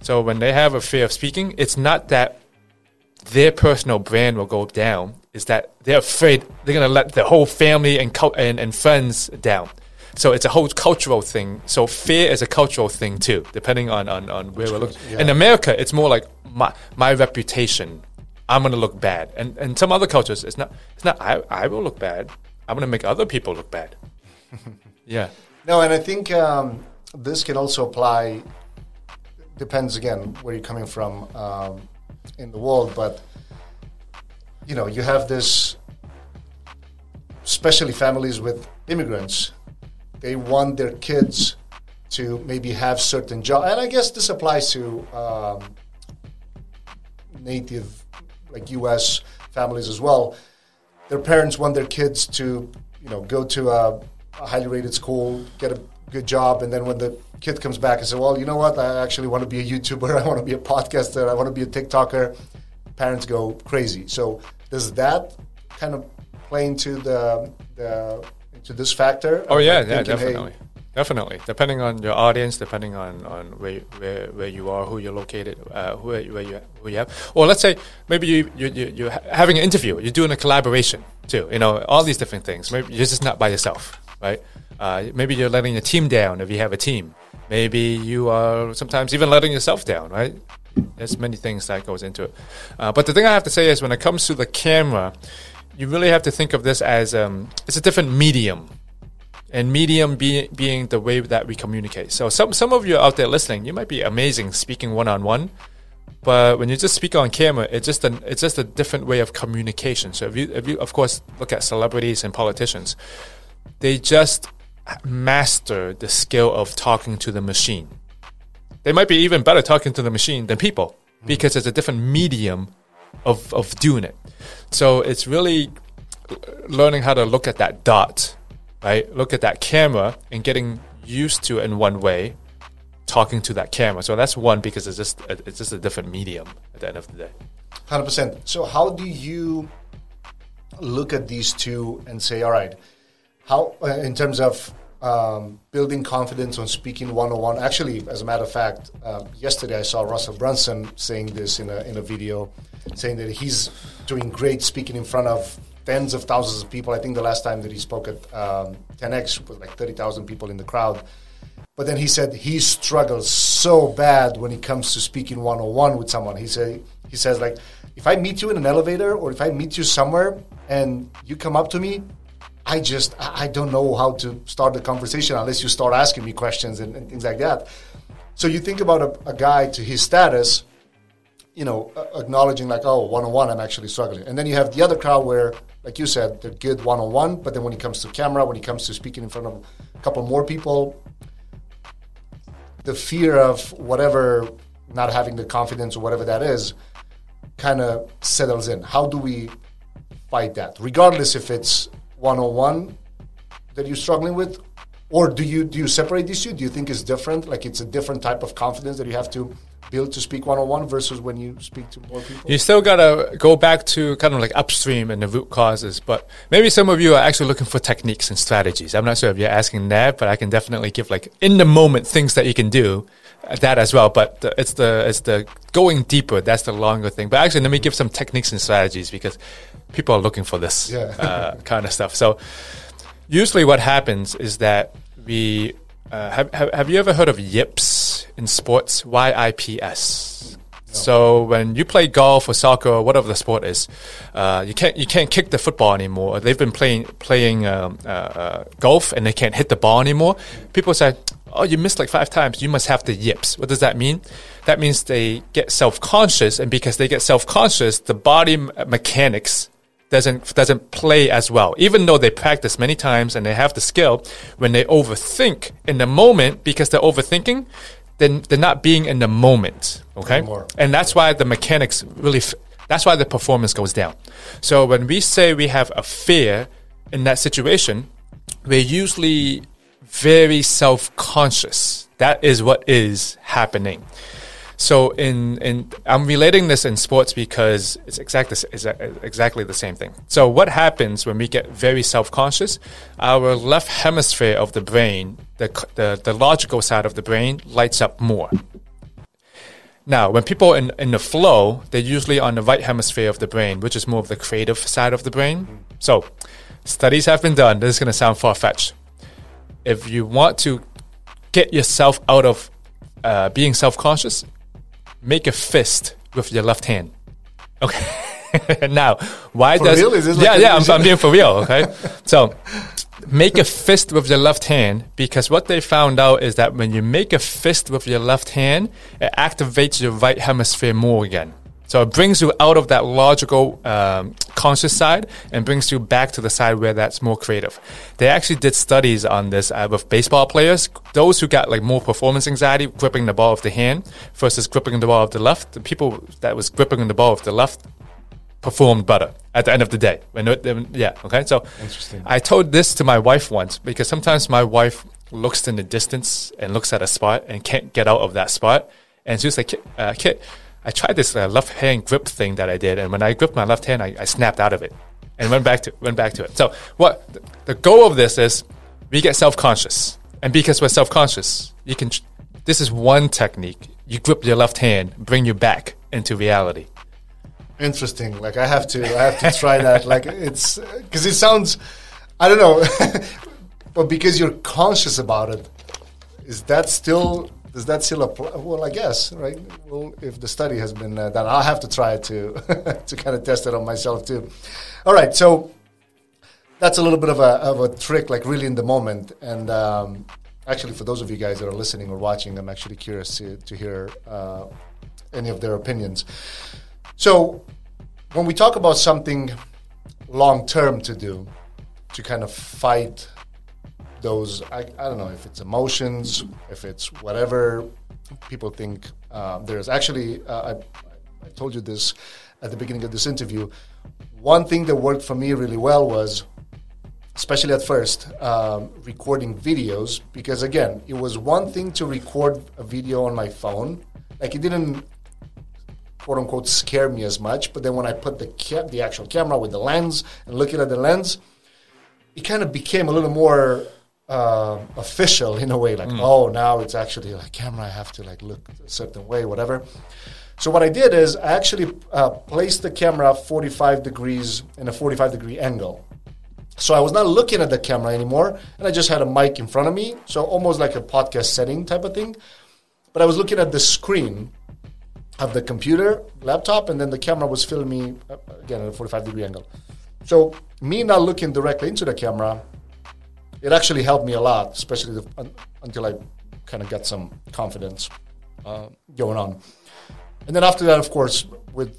So, when they have a fear of speaking, it's not that their personal brand will go down is that they're afraid they're going to let the whole family and, and and friends down. So it's a whole cultural thing. So fear is a cultural thing too, depending on, on, on where we're looking. yeah. In America, it's more like my, my reputation. I'm going to look bad. And and some other cultures, it's not. It's not. I, I will look bad. I'm going to make other people look bad. [LAUGHS] yeah. No, and I think um, this can also apply. Depends again where you're coming from um, in the world, but you know you have this, especially families with immigrants. They want their kids to maybe have certain job, and I guess this applies to um, native, like U.S. families as well. Their parents want their kids to, you know, go to a, a highly rated school, get a good job, and then when the kid comes back and says, "Well, you know what? I actually want to be a YouTuber. [LAUGHS] I want to be a podcaster. I want to be a TikToker," parents go crazy. So does that kind of play into the, the into this factor? Oh yeah, Like yeah, thinking, hey, definitely, definitely. Depending on your audience, depending on, on where, where where you are, who you're located, uh, who where you who you have. Or let's say maybe you you you you're having an interview, you're doing a collaboration too. You know, all these different things. Maybe you're just not by yourself, right? Uh, maybe you're letting your team down if you have a team. Maybe you are sometimes even letting yourself down, right? There's many things that goes into it. Uh, but the thing I have to say is, when it comes to the camera, you really have to think of this as um, it's a different medium and medium be, being the way that we communicate. So some some of you out there listening, you might be amazing speaking one on one, But when you just speak on camera, it's just an it's just a different way of communication. So if you if you of course look at celebrities and politicians, they just master the skill of talking to the machine. They might be even better talking to the machine than people because it's a different medium of of doing it. So it's really learning how to look at that dot, right? Look at that camera and getting used to it in one way, talking to that camera. So that's one because it's just it's just a different medium at the end of the day. Hundred percent. So how do you look at these two and say, all right, how uh, in terms of um, building confidence on speaking one on one? Actually, as a matter of fact, um, yesterday I saw Russell Brunson saying this in a in a video, saying that he's doing great speaking in front of tens of thousands of people. I think the last time that he spoke at um, 10x was like thirty thousand people in the crowd. But then he said he struggles so bad when it comes to speaking one on one with someone. He said he says like if I meet you in an elevator or if I meet you somewhere and you come up to me, I just I don't know how to start the conversation unless you start asking me questions and, and things like that. So you think about a, a guy to his status, you know, acknowledging like, oh, one on one, I'm actually struggling, and then you have the other crowd where, like you said, they're good one on one, but then when it comes to camera, when it comes to speaking in front of a couple more people, the fear of whatever not having the confidence or whatever that is kind of settles in. How do we fight that, regardless if it's one on one that you're struggling with, or do you do you separate these two? Do you think it's different? Like it's a different type of confidence that you have to build to speak one on one versus when you speak to more people? You still gotta go back to kind of like upstream and the root causes, but maybe some of you are actually looking for techniques and strategies. I'm not sure if you're asking that, but I can definitely give like in the moment things that you can do uh, that as well. But the, it's the it's the going deeper. That's the longer thing. But actually, let me give some techniques and strategies because people are looking for this Yeah. uh, kind of stuff. So usually, what happens is that we uh, have, have have you ever heard of yips in sports? Y I P S. So when you play golf or soccer or whatever the sport is, uh, you can't you can't kick the football anymore. They've been playing playing um, uh, uh, golf and they can't hit the ball anymore. People say, "Oh, you missed like five times. You must have the yips." What does that mean? That means they get self conscious, and because they get self conscious, the body mechanics doesn't doesn't play as well. Even though they practice many times and they have the skill, when they overthink in the moment because they're overthinking, then they're not being in the moment. Okay, and that's why the mechanics really. F- that's why the performance goes down. So when we say we have a fear in that situation, we're usually very self-conscious. That is what is happening. So in in I'm relating this in sports because it's exactly it's exactly the same thing. So what happens when we get very self-conscious? Our left hemisphere of the brain, the the, the logical side of the brain, lights up more. Now, when people in in the flow, they're usually on the right hemisphere of the brain, which is more of the creative side of the brain. So, studies have been done. This is going to sound far fetched. If you want to get yourself out of uh, being self conscious, make a fist with your left hand. Okay. [LAUGHS] now, why For does real? Is this yeah a- yeah I'm, I'm being for real? Okay, [LAUGHS] so make a fist with your left hand because what they found out is that when you make a fist with your left hand, it activates your right hemisphere more again. So it brings you out of that logical, um, conscious side and brings you back to the side where that's more creative. They actually did studies on this uh, with baseball players. Those who got like more performance anxiety, gripping the ball with the hand versus gripping the ball with the left. The people that was gripping the ball with the left performed better at the end of the day. When, yeah, okay. So Interesting. I told this to my wife once because sometimes my wife looks in the distance and looks at a spot and can't get out of that spot. And she was like, "Kit, uh, Kit I tried this uh, left hand grip thing that I did, and when I gripped my left hand, I, I snapped out of it and went back to went back to it. So what the goal of this is, we get self conscious, and because we're self conscious, you can. This is one technique. You grip your left hand, bring you back into reality. Interesting. Like I have to, I have to try that. Like it's because it sounds, I don't know, [LAUGHS] but because you're conscious about it, is that still? Does that still apply? Well, I guess, right? Well, if the study has been uh, done, I'll have to try to [LAUGHS] to kind of test it on myself too. All right, so that's a little bit of a of a trick, like really in the moment. And um, actually, for those of you guys that are listening or watching, I'm actually curious to to hear uh, any of their opinions. So when we talk about something long term to do, to kind of fight those, I, I don't know if it's emotions, if it's whatever people think uh, there's. Actually, uh, I, I told you this at the beginning of this interview. One thing that worked for me really well was especially at first, um, recording videos because again, it was one thing to record a video on my phone. Like it didn't quote unquote scare me as much, but then when I put the ca- the actual camera with the lens and looking at the lens, it kind of became a little more uh, official in a way. Like, oh, now it's actually like camera. I have to like look a certain way, whatever. So what I did is I actually uh, placed the camera 45 degrees in a 45 degree angle. So I was not looking at the camera anymore, and I just had a mic in front of me, so almost like a podcast setting type of thing. But I was looking at the screen of the computer, laptop, and then the camera was filming me uh, again at a 45 degree angle. So me not looking directly into the camera, it actually helped me a lot, especially the, un, until I kind of got some confidence uh, going on. And then after that, of course, with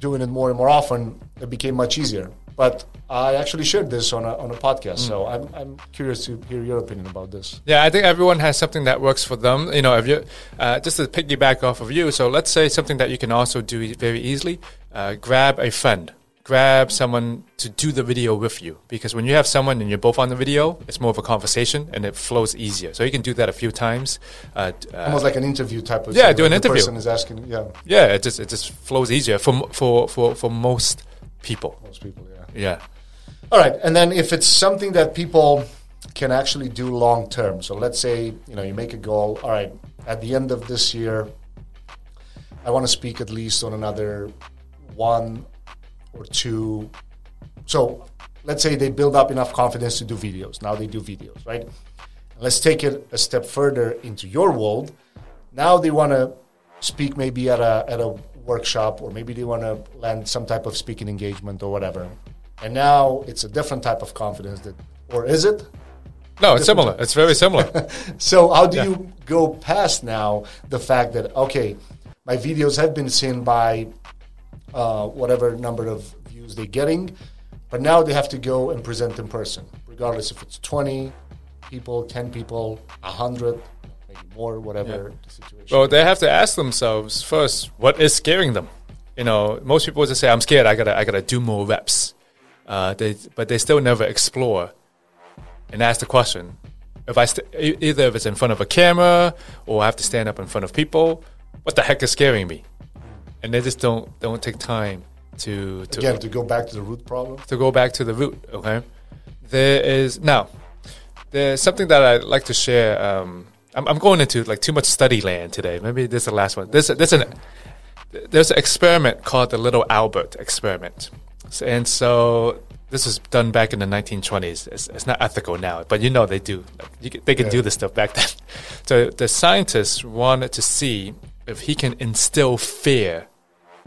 doing it more and more often, it became much easier. But I actually shared this on a, on a podcast, so I'm, I'm curious to hear your opinion about this. Yeah, I think everyone has something that works for them. You know, if you uh, just to piggyback off of you, so let's say something that you can also do very easily: uh, grab a friend, grab someone to do the video with you. Because when you have someone and you're both on the video, it's more of a conversation and it flows easier. So you can do that a few times. Uh, uh, Almost like an interview type of Yeah, do an interview. person is asking, yeah, yeah, it just it just flows easier for for for for most people. most people, yeah. Yeah. All right, and then if it's something that people can actually do long term, so let's say you know you make a goal. All right, at the end of this year, I want to speak at least on another one or two. So let's say they build up enough confidence to do videos. Now they do videos, right? Let's take it a step further into your world. Now they want to speak maybe at a at a workshop or maybe they want to land some type of speaking engagement or whatever. And now it's a different type of confidence that or is it? No, it's similar. It's very similar. [LAUGHS] So how do you go past now the fact that okay, my videos have been seen by uh, whatever number of views they're getting, but now they have to go and present in person, regardless if it's twenty people, ten people, hundred, maybe more, whatever the situation. Well, they have to ask themselves first, what is scaring them? You know, most people just say, "I'm scared. I gotta, I gotta do more reps." Uh, they, but they still never explore and ask the question: If I st- either if it's in front of a camera or I have to stand up in front of people, what the heck is scaring me? And they just don't don't take time to to Again, to go back to the root problem. to go back to the root, okay? There is now there's something that I'd like to share. Um, I'm, I'm going into like too much study land today. Maybe this is the last one. There's there's an there's an experiment called the Little Albert experiment, So- and so this was done back in the 1920s. It's, it's not ethical now, but you know they do. Like, you can, they can do this stuff back then. [LAUGHS] So the scientists wanted to see if he can instill fear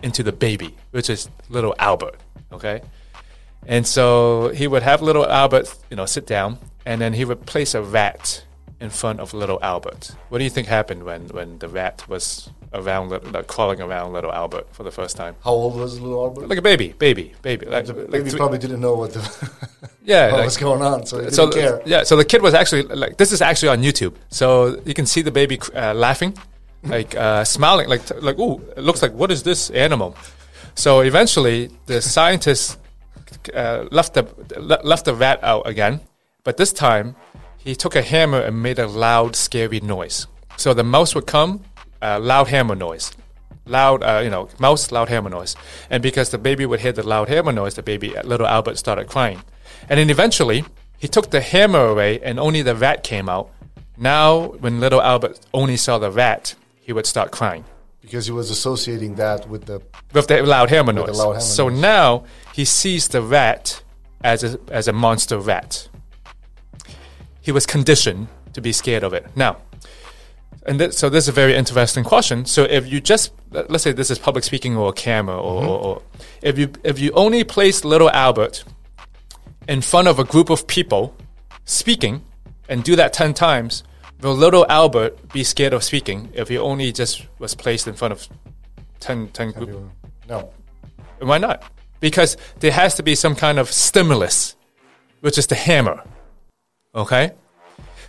into the baby, which is little Albert. Okay, and so he would have little Albert, you know, sit down, and then he would place a rat in front of little Albert. What do you think happened when when the rat was around, like, crawling around little Albert for the first time? How old was little Albert? Like a baby, baby, baby. Like, the baby probably didn't know what the [LAUGHS] yeah, [LAUGHS] what like- was going on, so he didn't so care. yeah, so the kid was actually like this is actually on YouTube, so you can see the baby uh, laughing, like uh, smiling, like like ooh, it looks like what is this animal? So eventually, the scientist uh, left the left the rat out again, but this time he took a hammer and made a loud, scary noise. So the mouse would come, uh, loud hammer noise, loud, uh, you know, mouse, loud hammer noise. And because the baby would hear the loud hammer noise, the baby, uh, little Albert, started crying. And then eventually, he took the hammer away, and only the rat came out. Now, when little Albert only saw the rat, he would start crying because he was associating that with the with the loud hammer noise. loud hammer so noise. now he sees the rat as a, as a monster rat. He was conditioned to be scared of it. Now, and th- so this is a very interesting question. So if you just let- let's say this is public speaking or a camera, or, Mm-hmm. or, or if you if you only place little Albert in front of a group of people speaking and do that 10 times, will little Albert be scared of speaking if he only just was placed in front of 10, 10 group. No. Why not? Because there has to be some kind of stimulus, which is the hammer. Okay?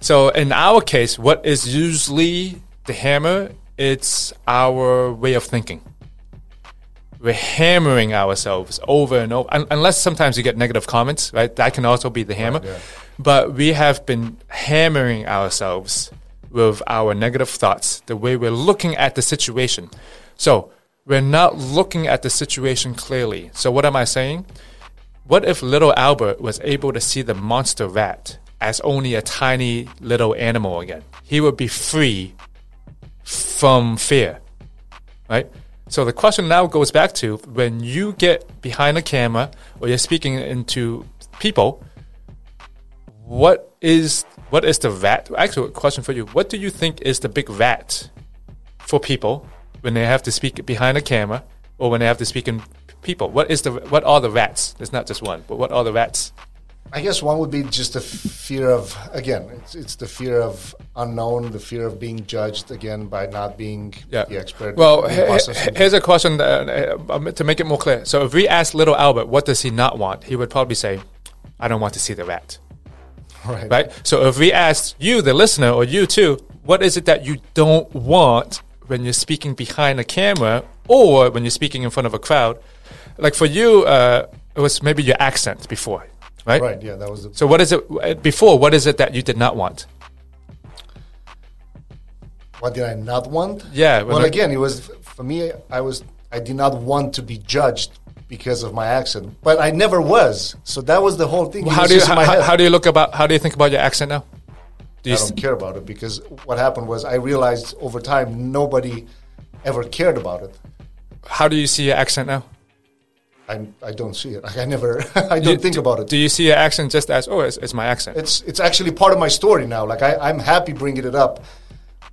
So in our case, what is usually the hammer? It's our way of thinking. We're hammering ourselves over and over, Un- unless sometimes you get negative comments, right? That can also be the hammer. yeah. But we have been hammering ourselves with our negative thoughts, the way we're looking at the situation. So we're not looking at the situation clearly. So what am I saying? What if little Albert was able to see the monster rat as only a tiny little animal again? He would be free from fear, right? So the question now goes back to when you get behind a camera or you're speaking into people, what is what is the VAT? Actually, a question for you: What do you think is the big VAT for people when they have to speak behind a camera or when they have to speak in people? What is the what are the rats? There's not just one, but what are the rats? I guess one would be just the fear of again, it's, it's the fear of unknown, the fear of being judged again by not being Yeah. the expert. Well, in he- he- here's a question uh, to make it more clear. So, if we ask little Albert, what does he not want? He would probably say, "I don't want to see the rat." Right. right? So if we ask you, the listener, or you too, what is it that you don't want when you're speaking behind a camera or when you're speaking in front of a crowd? Like for you, uh, it was maybe your accent before, right? Right. Yeah, that was the So what is it uh, before? What is it that you did not want? What did I not want? Yeah, Well, I- again, it was for me. I was. I did not want to be judged because of my accent, but I never was. So that was the whole thing. It How do you how, my how, do you look about how do you think about your accent now? Do I don't care about it because what happened was I realized over time nobody ever cared about it. how do you see your accent now? I, I don't see it. Like, [LAUGHS] I never. [LAUGHS] I don't You- think do- about it. Do you see your accent just as oh, it's, it's my accent? it's it's actually part of my story now. Like I, I'm happy bringing it up,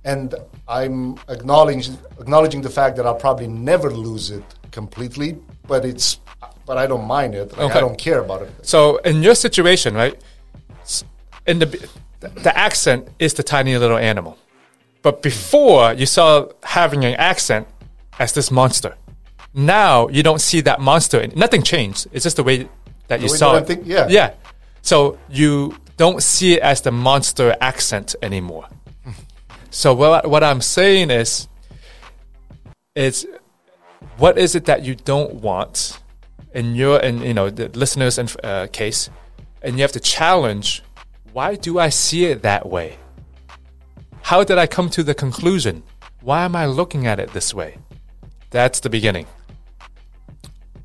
and I'm acknowledging acknowledging the fact that I'll probably never lose it completely. But it's but I don't mind it. Like, Okay. I don't care about it. So in your situation, right? In the the accent is the tiny little animal, but before you saw having an accent as this monster. Now you don't see that monster. Nothing changed. It's just the way that you way saw that it. think- yeah. yeah. So you don't see it as the monster accent anymore. Hmm. so what what I'm saying is, it's what is it that you don't want in your and you know the listeners in uh, case, and you have to challenge. Why do I see it that way? How did I come to the conclusion? Why am I looking at it this way? That's the beginning.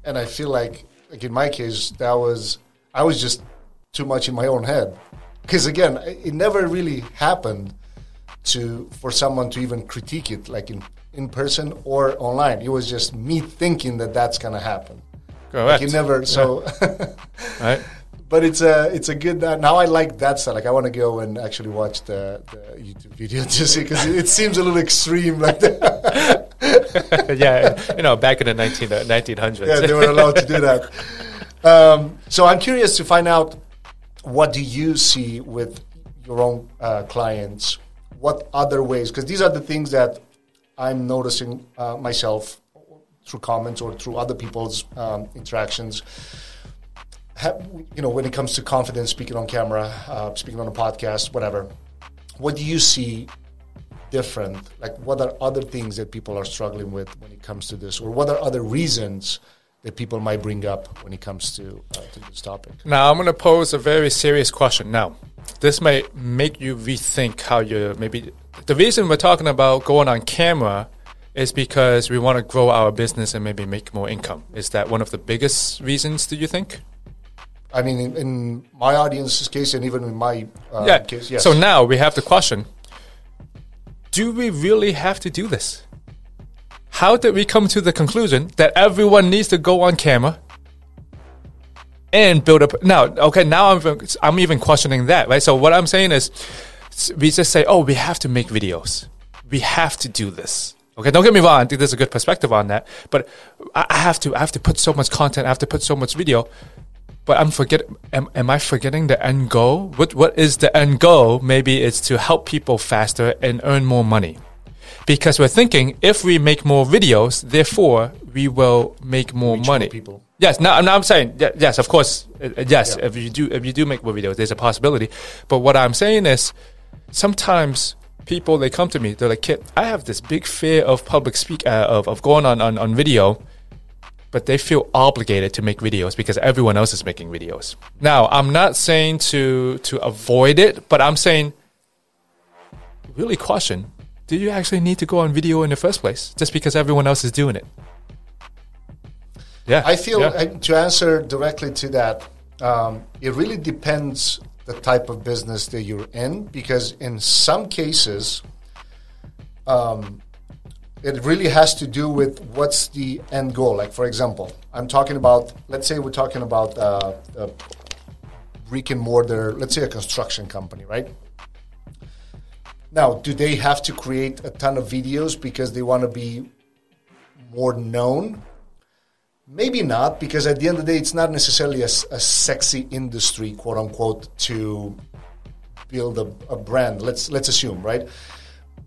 And I feel like like in my case that was I was just too much in my own head because again it never really happened to for someone to even critique it like in in person or online. It was just me thinking that that's gonna happen. Correct. Like it never so. [LAUGHS] Right? But it's a it's a good uh, now. I like that side. Like I want to go and actually watch the, the YouTube video [LAUGHS] to see because it, it seems a little extreme. Like that. [LAUGHS] yeah, you know, back in the 19, uh, 1900s. yeah, they were allowed to do that. Um, so I'm curious to find out what do you see with your own uh, clients? What other ways? Because these are the things that I'm noticing uh, myself through comments or through other people's um, interactions. Ha- you know, when it comes to confidence, speaking on camera, uh, speaking on a podcast, whatever. What do you see different? Like, what are other things that people are struggling with when it comes to this, or what are other reasons that people might bring up when it comes to uh, to this topic? Now I'm going to pose a very serious question. Now, this may make you rethink how you maybe. The reason we're talking about going on camera is because we want to grow our business and maybe make more income. Is that one of the biggest reasons? Do you think? I mean, in, in my audience's case, and even in my uh, yeah. case, yes. So now we have the question: Do we really have to do this? How did we come to the conclusion that everyone needs to go on camera and build up? Now, okay, now I'm I'm even questioning that, right? So what I'm saying is, we just say, oh, we have to make videos. We have to do this. Okay, don't get me wrong. I think there's a good perspective on that, but I have to I have to put so much content. I have to put so much video but I'm forget. Am, am I forgetting the end goal? What What is the end goal? Maybe it's to help people faster and earn more money, because we're thinking if we make more videos, therefore we will make more Reach more money. people. Yes, now, now I'm saying yes, of course, uh, uh, yes. Yeah. If you do, if you do make more videos, there's a possibility. But what I'm saying is, sometimes people they come to me, they're like, "Kit, I have this big fear of public speak uh, of of going on, on on video." But they feel obligated to make videos because everyone else is making videos. Now, I'm not saying to to avoid it, but I'm saying really caution. Do you actually need to go on video in the first place just because everyone else is doing it? Yeah, I feel yeah. uh, to answer directly to that, um, it really depends the type of business that you're in because in some cases, um, it really has to do with what's the end goal. Like for example, I'm talking about. Let's say we're talking about uh, a brick and mortar. Let's say a construction company, right? Now, do they have to create a ton of videos because they want to be more known? Maybe not, because at the end of the day, it's not necessarily a, a sexy industry, quote unquote, to build a, a brand. Let's let's assume, right?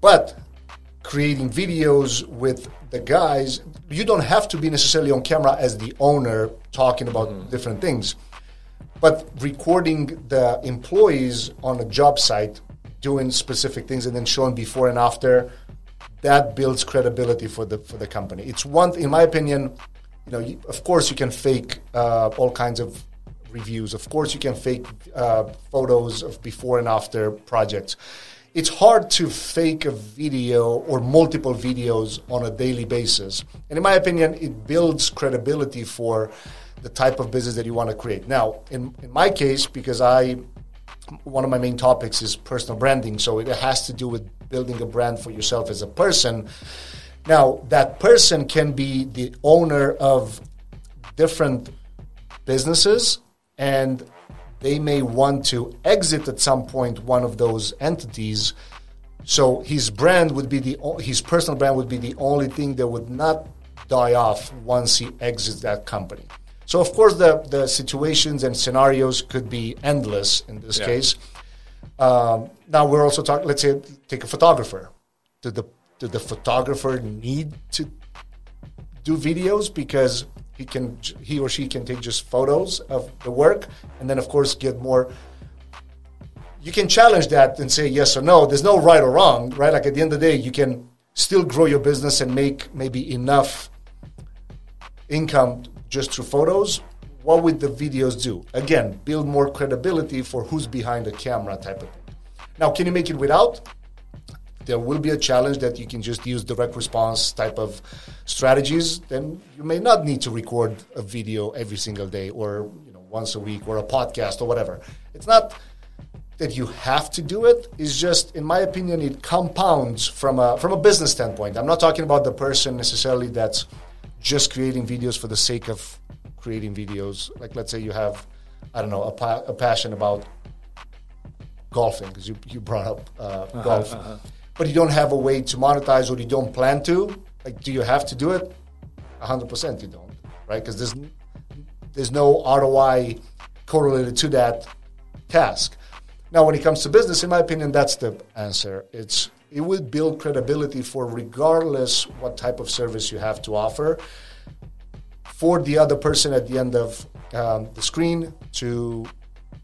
But creating videos with the guys, you don't have to be necessarily on camera as the owner talking about mm-hmm. different things, but recording the employees on a job site doing specific things and then showing before and after that builds credibility for the for the company. It's one, in my opinion. You know, you, of course, you can fake uh, all kinds of reviews. Of course, you can fake uh, photos of before and after projects. It's hard to fake a video or multiple videos on a daily basis. And in my opinion, it builds credibility for the type of business that you want to create. Now, in, in my case, because I one of my main topics is personal branding. So it has to do with building a brand for yourself as a person. Now, that person can be the owner of different businesses and they may want to exit at some point one of those entities. So his brand would be the his personal brand would be the only thing that would not die off once he exits that company. So of course the the situations and scenarios could be endless in this Yeah. case. Um, now we're also talking. Let's say take a photographer. Did the did the photographer need to do videos because he can he or she can take just photos of the work and then of course get more. You can challenge that and say yes or no. There's no right or wrong right? Like at the end of the day you can still grow your business and make maybe enough income just through photos. What would the videos do? Again build more credibility for who's behind the camera type of thing. Now can you make it without there will be a challenge that you can just use direct response type of strategies then you may not need to record a video every single day or you know once a week or a podcast or whatever. It's not that you have to do it. It's just in my opinion it compounds from a from a business standpoint. I'm not talking about the person necessarily that's just creating videos for the sake of creating videos. Like let's say you have i don't know a, pa- a passion about golfing because you, you brought up uh, golf but you don't have a way to monetize or you don't plan to. Like do you have to do it? 100% you don't right? Because there's there's no roi correlated to that task. Now when it comes to business in my opinion that's the answer. It's it will build credibility for regardless what type of service you have to offer for the other person at the end of um, the screen to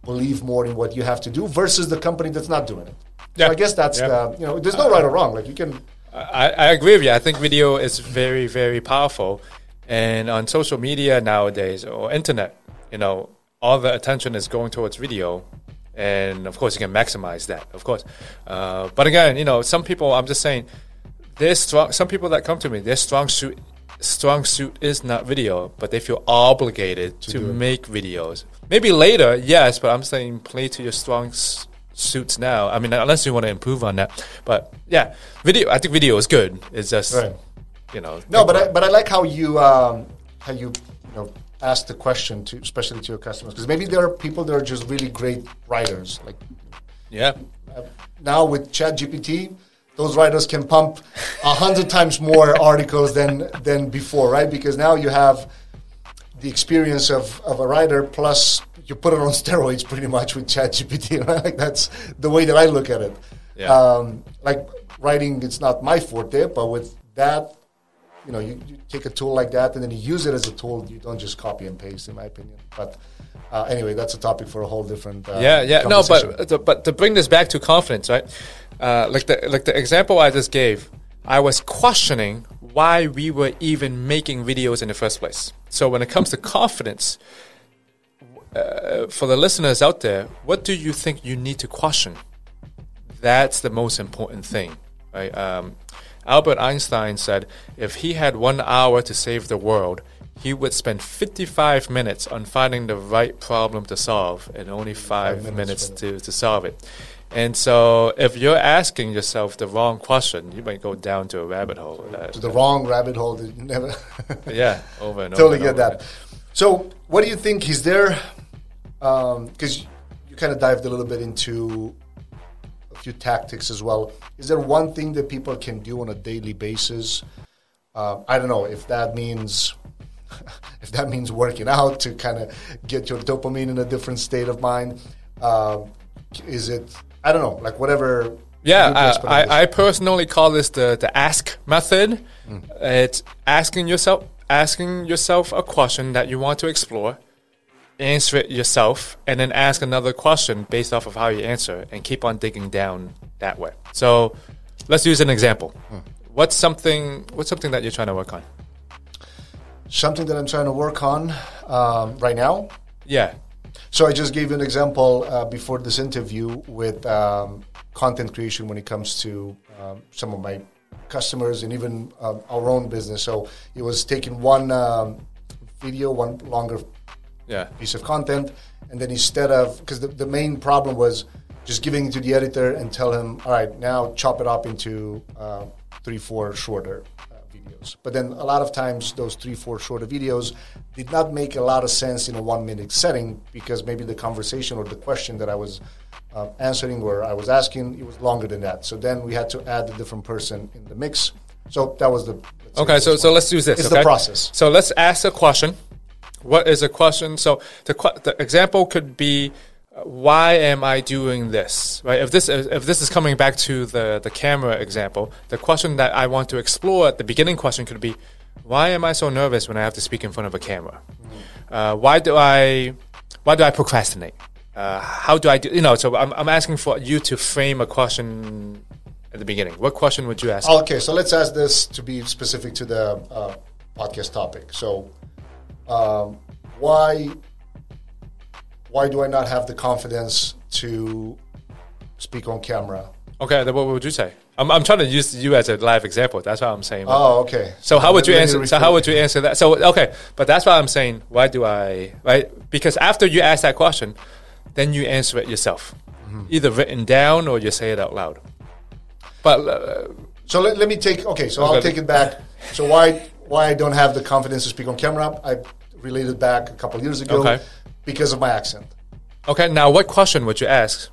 believe more in what you have to do versus the company that's not doing it. Yeah. So I guess that's Yeah. the you know there's no right or wrong. Like you can I, I agree with you. I think video is very, very powerful. And on social media nowadays or internet, you know, all the attention is going towards video. And of course, you can maximize that, of course. Uh, but again, you know, some people, I'm just saying, there's strong, some people that come to me, their strong suit, strong suit is not video, but they feel obligated to, make videos. Maybe later, yes, but I'm saying play to your strong suits now. I mean, unless you want to improve on that. But yeah, video, I think video is good. It's just, Right. you know. no, but I, but I like how you um, how you you know ask the question to especially to your customers because maybe there are people that are just really great writers like yeah. now with ChatGPT, those writers can pump a hundred times more [LAUGHS] articles than than before, right? Because now you have the experience of, of a writer plus you put it on steroids pretty much with ChatGPT. [LAUGHS] Right? Like that's the way that I look at it. Yeah. Um, like writing, it's not my forte, but with that, you know, you, you take a tool like that and then you use it as a tool. You don't just copy and paste, in my opinion. But uh, anyway, that's a topic for a whole different. Uh, yeah, yeah. No, but to, but to bring this back to confidence, right? Uh, like the like the example I just gave, I was questioning why we were even making videos in the first place. So when it comes to confidence, uh, for the listeners out there, what do you think you need to question? That's the most important thing, right? Um, Albert Einstein said if he had one hour to save the world, he would spend 55 minutes on finding the right problem to solve and only five, minutes minutes, to, to solve it. And so, if you're asking yourself the wrong question, you might go down to a rabbit hole. That, to the wrong rabbit hole that you never. [LAUGHS] yeah, [LAUGHS] over and totally over. and get over. that. So, what do you think? Is there, because you kind of dived a little bit into a few tactics as well. Is there one thing that people can do on a daily basis? Uh, I don't know if that means. [LAUGHS] If that means working out to kind of get your dopamine in a different state of mind, uh, is it? I don't know, like whatever. Yeah, you I, best put on this. I, personally call this the, the ask method. It's asking yourself asking yourself a question that you want to explore, answer it yourself, and then ask another question based off of how you answer, and keep on digging down that way. So, let's use an example. What's something What's something that you're trying to work on? something that I'm trying to work on um, right now. Yeah, So I just gave you an example uh, before this interview with um, content creation when it comes to um, some of my customers and even um, our own business. So it was taking one um, video, one longer yeah, piece of content, and then instead of because the, the main problem was just giving it to the editor and tell him, all right, now chop it up into uh, three, four shorter uh, videos. But then a lot of times those three, four shorter videos did not make a lot of sense in a one minute setting because maybe the conversation or the question that I was uh, answering where I was asking it was longer than that. So then we had to add a different person in the mix. So that was the Okay, so so let's use this. It's okay? the process. So let's ask a question. What is a question? So the the example could be, uh, why am I doing this? Right. If this if this is coming back to the the camera example, the question that I want to explore at the beginning question could be, why am I so nervous when I have to speak in front of a camera? Uh, why do I why do I procrastinate? Uh, how do I do? You know. So I'm I'm asking for you to frame a question at the beginning. What question would you ask? Okay, so let's ask this to be specific to the uh, podcast topic. So, um, why why do I not have the confidence to speak on camera? Okay, then what would you say? I'm, I'm trying to use you as a live example. That's what I'm saying. Oh, okay. so how would you answer? So how would you answer that? So okay, but that's why I'm saying. Why do I right? Because after you ask that question, then you answer it yourself, Mm-hmm. either written down or you say it out loud. But uh, So let, let me take. Okay, so I'll Okay. take it back. So why why I don't have the confidence to speak on camera? I related back a couple years ago Okay. because of my accent. okay, now what question would you ask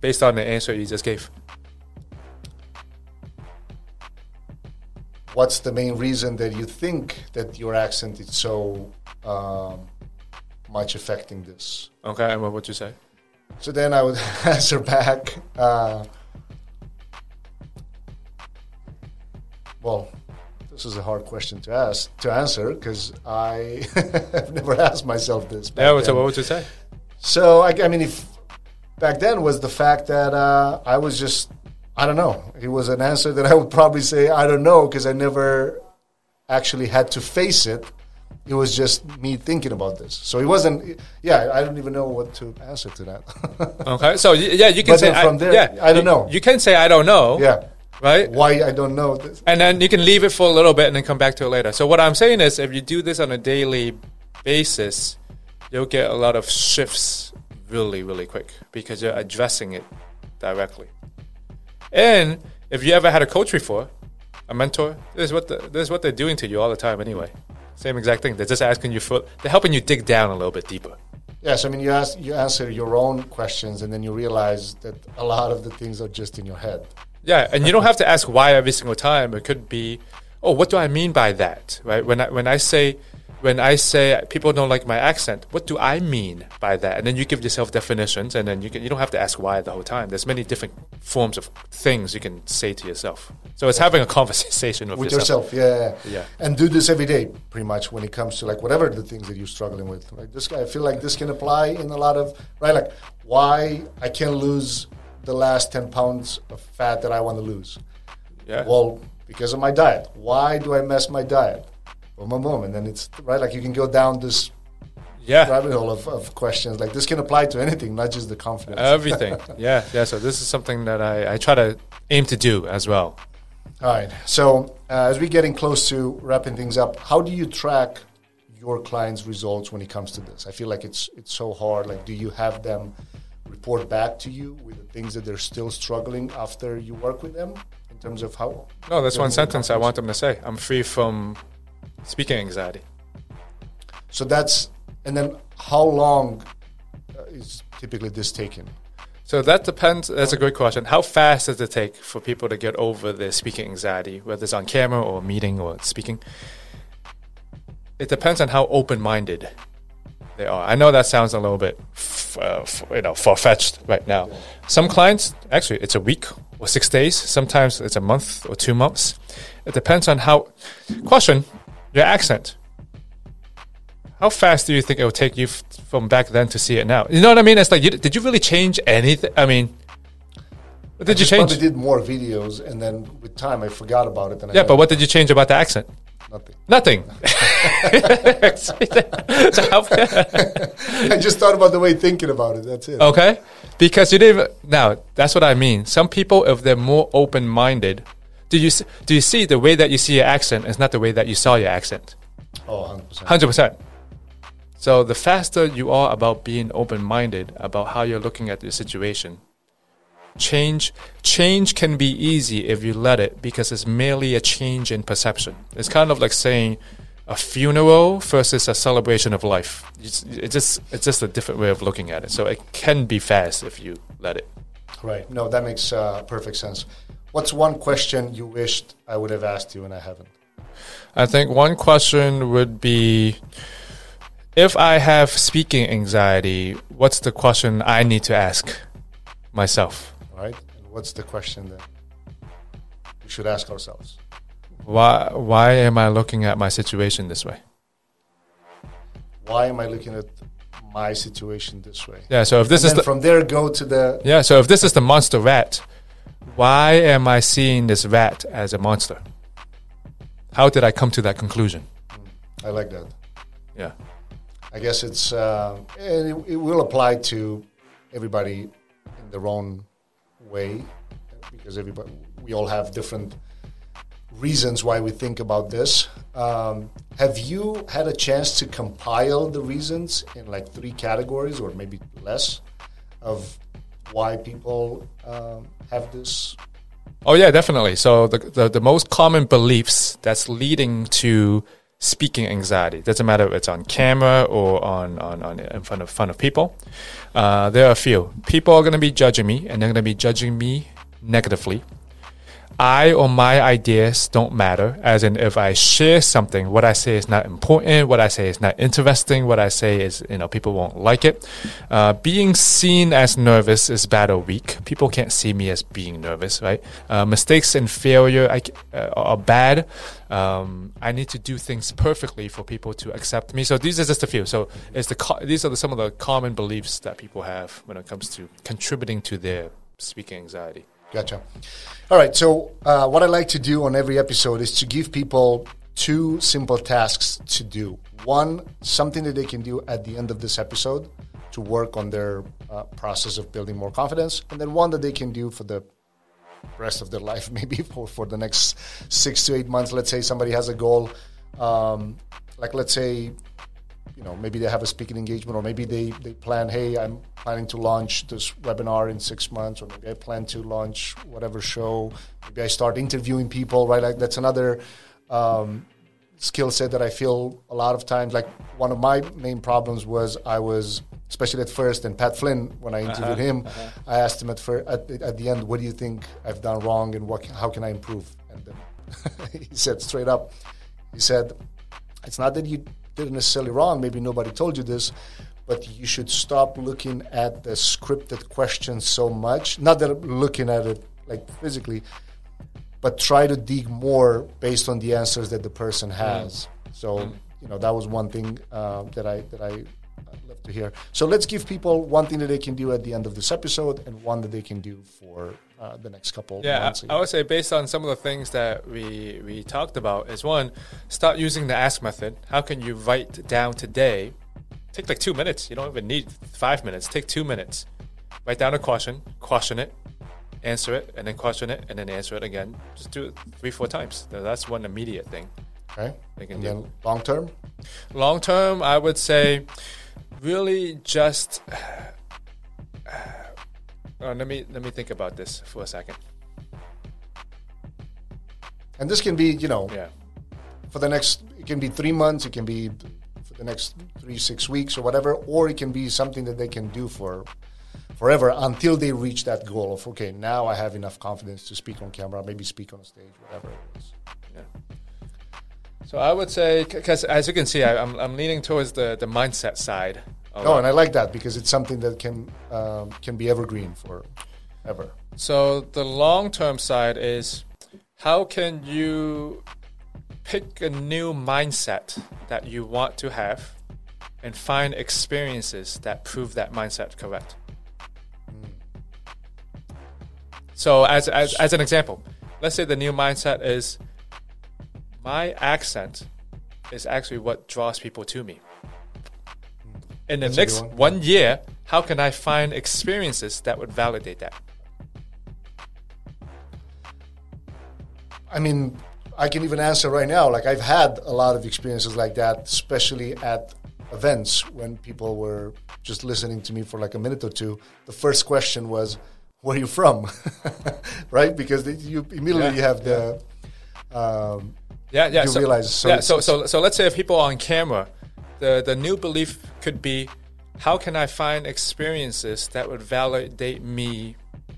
based on the answer you just gave? What's the main reason that you think that your accent is so um, much affecting this? Okay, and what would you say? So then I would [LAUGHS] answer back. Uh, well, this is a hard question to ask to answer because I [LAUGHS] have never asked myself this. back Yeah, so what would you say? So I, I mean, if back then was the fact that uh, I was just I don't know. It was an answer that I would probably say I don't know because I never actually had to face it. It was just me thinking about this. So it wasn't. Yeah, I don't even know what to answer to that. [LAUGHS] Okay, so yeah, you can But say from I, there, yeah, I don't know. You can say I don't know. yeah, right. why I don't know this. And then you can leave it for a little bit and then come back to it later. So what I'm saying is, if you do this on a daily basis, you'll get a lot of shifts really, really quick because you're addressing it directly. And if you ever had a coach before, a mentor, this is what the, this is what they're doing to you all the time anyway. Same exact thing. They're just asking you for. They're helping you dig down a little bit deeper. Yes, I mean you ask you answer your own questions and then you realize that a lot of the things are just in your head. Yeah, and you don't have to ask why every single time. It could be, oh, what do I mean by that? Right? When I when I say when I say people don't like my accent, what do I mean by that? And then you give yourself definitions, and then you can you don't have to ask why the whole time. There's many different forms of things you can say to yourself. So it's having a [LAUGHS] conversation with, with yourself. yourself. Yeah, Yeah. And do this every day, pretty much, when it comes to like whatever the things that you're struggling with. Right? This guy, I feel like this can apply in a lot of right. Like why I can't lose the last ten pounds of fat that I want to lose. Yeah. Well, because of my diet. Why do I mess my diet? Boom, boom, boom, and then it's right. Like you can go down this yeah. rabbit hole of, of questions. Like this can apply to anything, not just the confidence. Everything. [LAUGHS] yeah. Yeah. So this is something that I, I try to aim to do as well. All right. So uh, as we're getting close to wrapping things up, how do you track your clients' results when it comes to this? I feel like it's it's so hard. Like, do you have them report back to you with the things that they're still struggling after you work with them in terms of how? No, that's one sentence I want them to say. I'm free from speaking anxiety. So that's and then how long uh, is typically this taken? So that depends. That's a great question. How fast does it take for people to get over their speaking anxiety, whether it's on camera or meeting or speaking? It depends on how open-minded they are. I know that sounds a little bit, f- uh, f- you know, far-fetched right now. Some clients, actually, it's a week or six days. Sometimes it's a month or two months. It depends on how. Question: Your accent. How fast do you think it will take you f- from back then to see it now? You know what I mean? It's like, you, did you really change anything? I mean, what did you Just change? Probably did more videos, and then with time I forgot about it. I Yeah, but what did you change about the accent? nothing. Nothing. [LAUGHS] [LAUGHS] I just thought about the way thinking about it. That's it. okay, because you didn't. Now that's what I mean. Some people, if they're more open-minded, do you do you see the way that you see your accent is not the way that you saw your accent? Oh, 100%. Hundred percent. So the faster you are about being open-minded about how you're looking at the situation, change change can be easy if you let it because it's merely a change in perception. It's kind of like saying a funeral versus a celebration of life. It's, it's just it's just a different way of looking at it. So it can be fast if you let it. Right. No, that makes uh, perfect sense. What's one question you wished I would have asked you and I haven't? I think one question would be if I have speaking anxiety, what's the question I need to ask myself? All right. And what's the question that we should ask ourselves? Why why am I looking at my situation this way? Why am I looking at my situation this way? Yeah, so if this and is then the from there go to the Yeah, so if this is the monster rat, why am I seeing this rat as a monster? How did I come to that conclusion? I like that. Yeah. I guess it's uh, and it, it will apply to everybody in their own way because everybody we all have different reasons why we think about this. Um, have you had a chance to compile the reasons in like three categories or maybe less of why people um, have this? Oh yeah, definitely. So the, the the most common beliefs that's leading to speaking anxiety doesn't matter if it's on camera or on, on, on in front of front of people. Uh, there are a few. People are going to be judging me, and they're going to be judging me negatively. I or my ideas don't matter. As in, if I share something, what I say is not important. What I say is not interesting. What I say is, you know, people won't like it. Uh, being seen as nervous is bad or weak. People can't see me as being nervous, right? Uh, mistakes and failure I, uh, are bad. Um, I need to do things perfectly for people to accept me. So these are just a few. So it's the co- these are the, some of the common beliefs that people have when it comes to contributing to their speaking anxiety. Gotcha. All right. So, uh, what I like to do on every episode is to give people two simple tasks to do. One, something that they can do at the end of this episode to work on their uh, process of building more confidence, and then one that they can do for the rest of their [LAUGHS] life, maybe for, for the next six to eight months. Let's say somebody has a goal, um, like let's say you know maybe they have a speaking engagement or maybe they, they plan hey i'm planning to launch this webinar in six months or maybe i plan to launch whatever show. Maybe i start interviewing people right? Like that's another um, skill set that i feel a lot of times like one of my main problems was i was especially at first and pat flynn when i interviewed him i asked him at, fir- at, at the end what do you think i've done wrong and what how can i improve? And then [LAUGHS] he said straight up he said it's not that you didn't necessarily wrong. Maybe nobody told you this, but you should stop looking at the scripted questions so much. Not that I'm looking at it like physically, but try to dig more based on the answers that the person has. So you know that was one thing uh, that I that I uh, love to hear. So let's give people one thing that they can do at the end of this episode, and one that they can do for uh, the next couple Yeah, months. I, I would say based on some of the things that we we talked about is one, start using the ask method. How can you write down today? Take like two minutes. You don't even need five minutes. Take two minutes. Write down a question, question it, answer it, and then question it, and then answer it again. Just do it three, four times. That's one immediate thing. okay, They can and do. then long term. Long term, I would say, really just. Uh, Uh, let me let me think about this for a second. And this can be, you know, Yeah. for the next, it can be three months, it can be for the next three, six weeks or whatever, or it can be something that they can do for forever until they reach that goal of, okay, now I have enough confidence to speak on camera, maybe speak on a stage, whatever it is. So I would say, because as you can see, I, I'm, I'm leaning towards the, the mindset side. A No, and I like that because it's something that can um, can be evergreen for ever. so the long term side is how can you pick a new mindset that you want to have and find experiences that prove that mindset correct? So as, as, as an example, let's say the new mindset is my accent is actually what draws people to me. In the That's next one. one year, how can I find experiences that would validate that? I mean, I can even answer right now. Like I've had a lot of experiences like that, especially at events when people were just listening to me for like a minute or two. The first question was, "Where are you from?" [LAUGHS] right? Because they, you immediately Yeah, you have the um, Yeah, yeah. You so, realize- so yeah, so, so, so let's say if people are on camera, the, the new belief could be, how can I find experiences that would validate me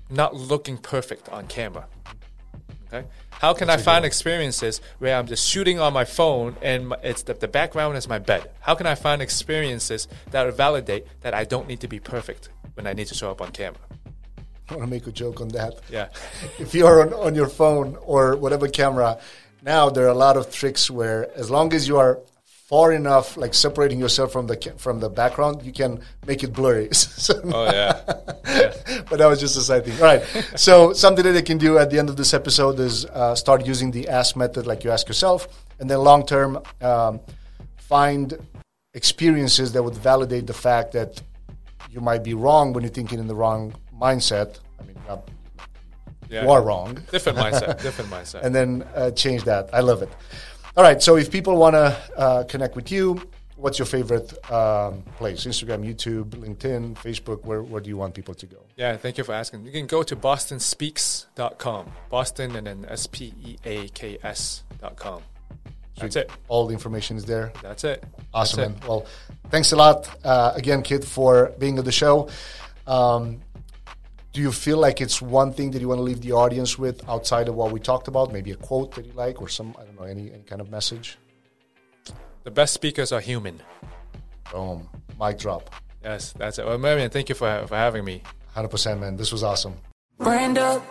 not looking perfect on camera? Okay. How can I find experiences where I'm just shooting on my phone and it's the, the background is my bed? How can I find experiences that would validate that I don't need to be perfect when I need to show up on camera? I want to make a joke on that. Yeah. [LAUGHS] if you're on, on your phone or whatever camera, now there are a lot of tricks where as long as you are far enough, like separating yourself from the from the background, you can make it blurry. [LAUGHS] so, Oh [LAUGHS] yeah. but that was just a side thing. All right. So something that they can do at the end of this episode is uh, start using the ask method, like you ask yourself, and then long term, um, find experiences that would validate the fact that you might be wrong when you're thinking in the wrong mindset. I mean, not, yeah. you are wrong Different mindset. [LAUGHS] Different mindset. and then uh, change that. I love it. All right, so if people want to uh, connect with you, what's your favorite um, place? Instagram, YouTube, LinkedIn, Facebook. Where where do you want people to go? Yeah, thank you for asking. You can go to bostonspeaks.com. Boston and then S P E A K S.com. That's it. All the information is there. That's it. Awesome, That's man. Well, thanks a lot uh, again, Kit, for being on the show. Um, do you feel like it's one thing that you want to leave the audience with outside of what we talked about? Maybe a quote that you like, or some I don't know any any kind of message. The best speakers are human. Boom, mic drop. Yes, that's it. Well, Marian, thank you for, for having me. Hundred percent, man. This was awesome. Brand up.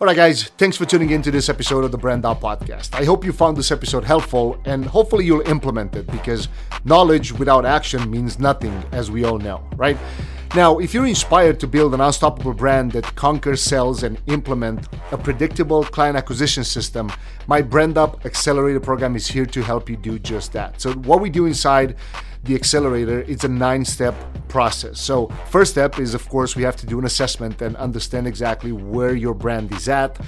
All right, guys, thanks for tuning in to this episode of the Brand Up Podcast. I hope you found this episode helpful and hopefully you'll implement it because knowledge without action means nothing, as we all know, right? Now, if you're inspired to build an unstoppable brand that conquers sales and implement a predictable client acquisition system, my Brand Up Accelerator program is here to help you do just that. So, what we do inside the accelerator it's a nine step process. So first step is of course we have to do an assessment and understand exactly where your brand is at.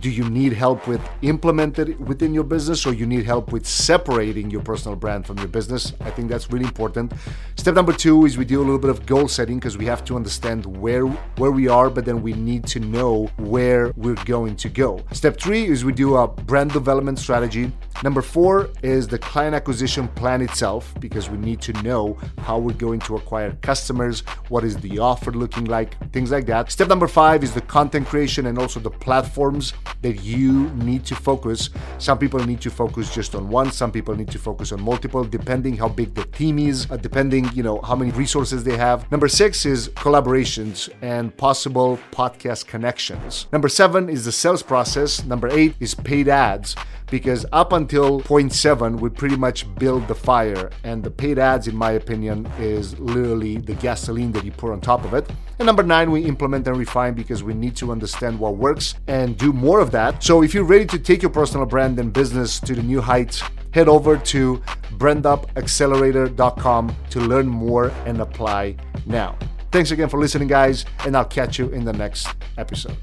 Do you need help with implementing it within your business or you need help with separating your personal brand from your business? I think that's really important. Step number two is we do a little bit of goal setting because we have to understand where where we are but then we need to know where we're going to go. Step three is we do a brand development strategy. Number four is the client acquisition plan itself because we need to know how we're going to acquire customers, what is the offer looking like, things like that. Step number five is the content creation and also the platforms that you need to focus. Some people need to focus just on one, some people need to focus on multiple, depending how big the team is, uh, depending, you know, how many resources they have. Number six is collaborations and possible podcast connections. Number seven is the sales process. Number eight is paid ads because up until point 0.7, we pretty much build the fire, and the paid ads, in my opinion, is literally the gasoline that you pour on top of it. And number nine, we implement and refine because we need to understand what works and do more of that. So if you're ready to take your personal brand and business to the new heights, head over to brandupaccelerator.com to learn more and apply now. Thanks again for listening, guys, and I'll catch you in the next episode.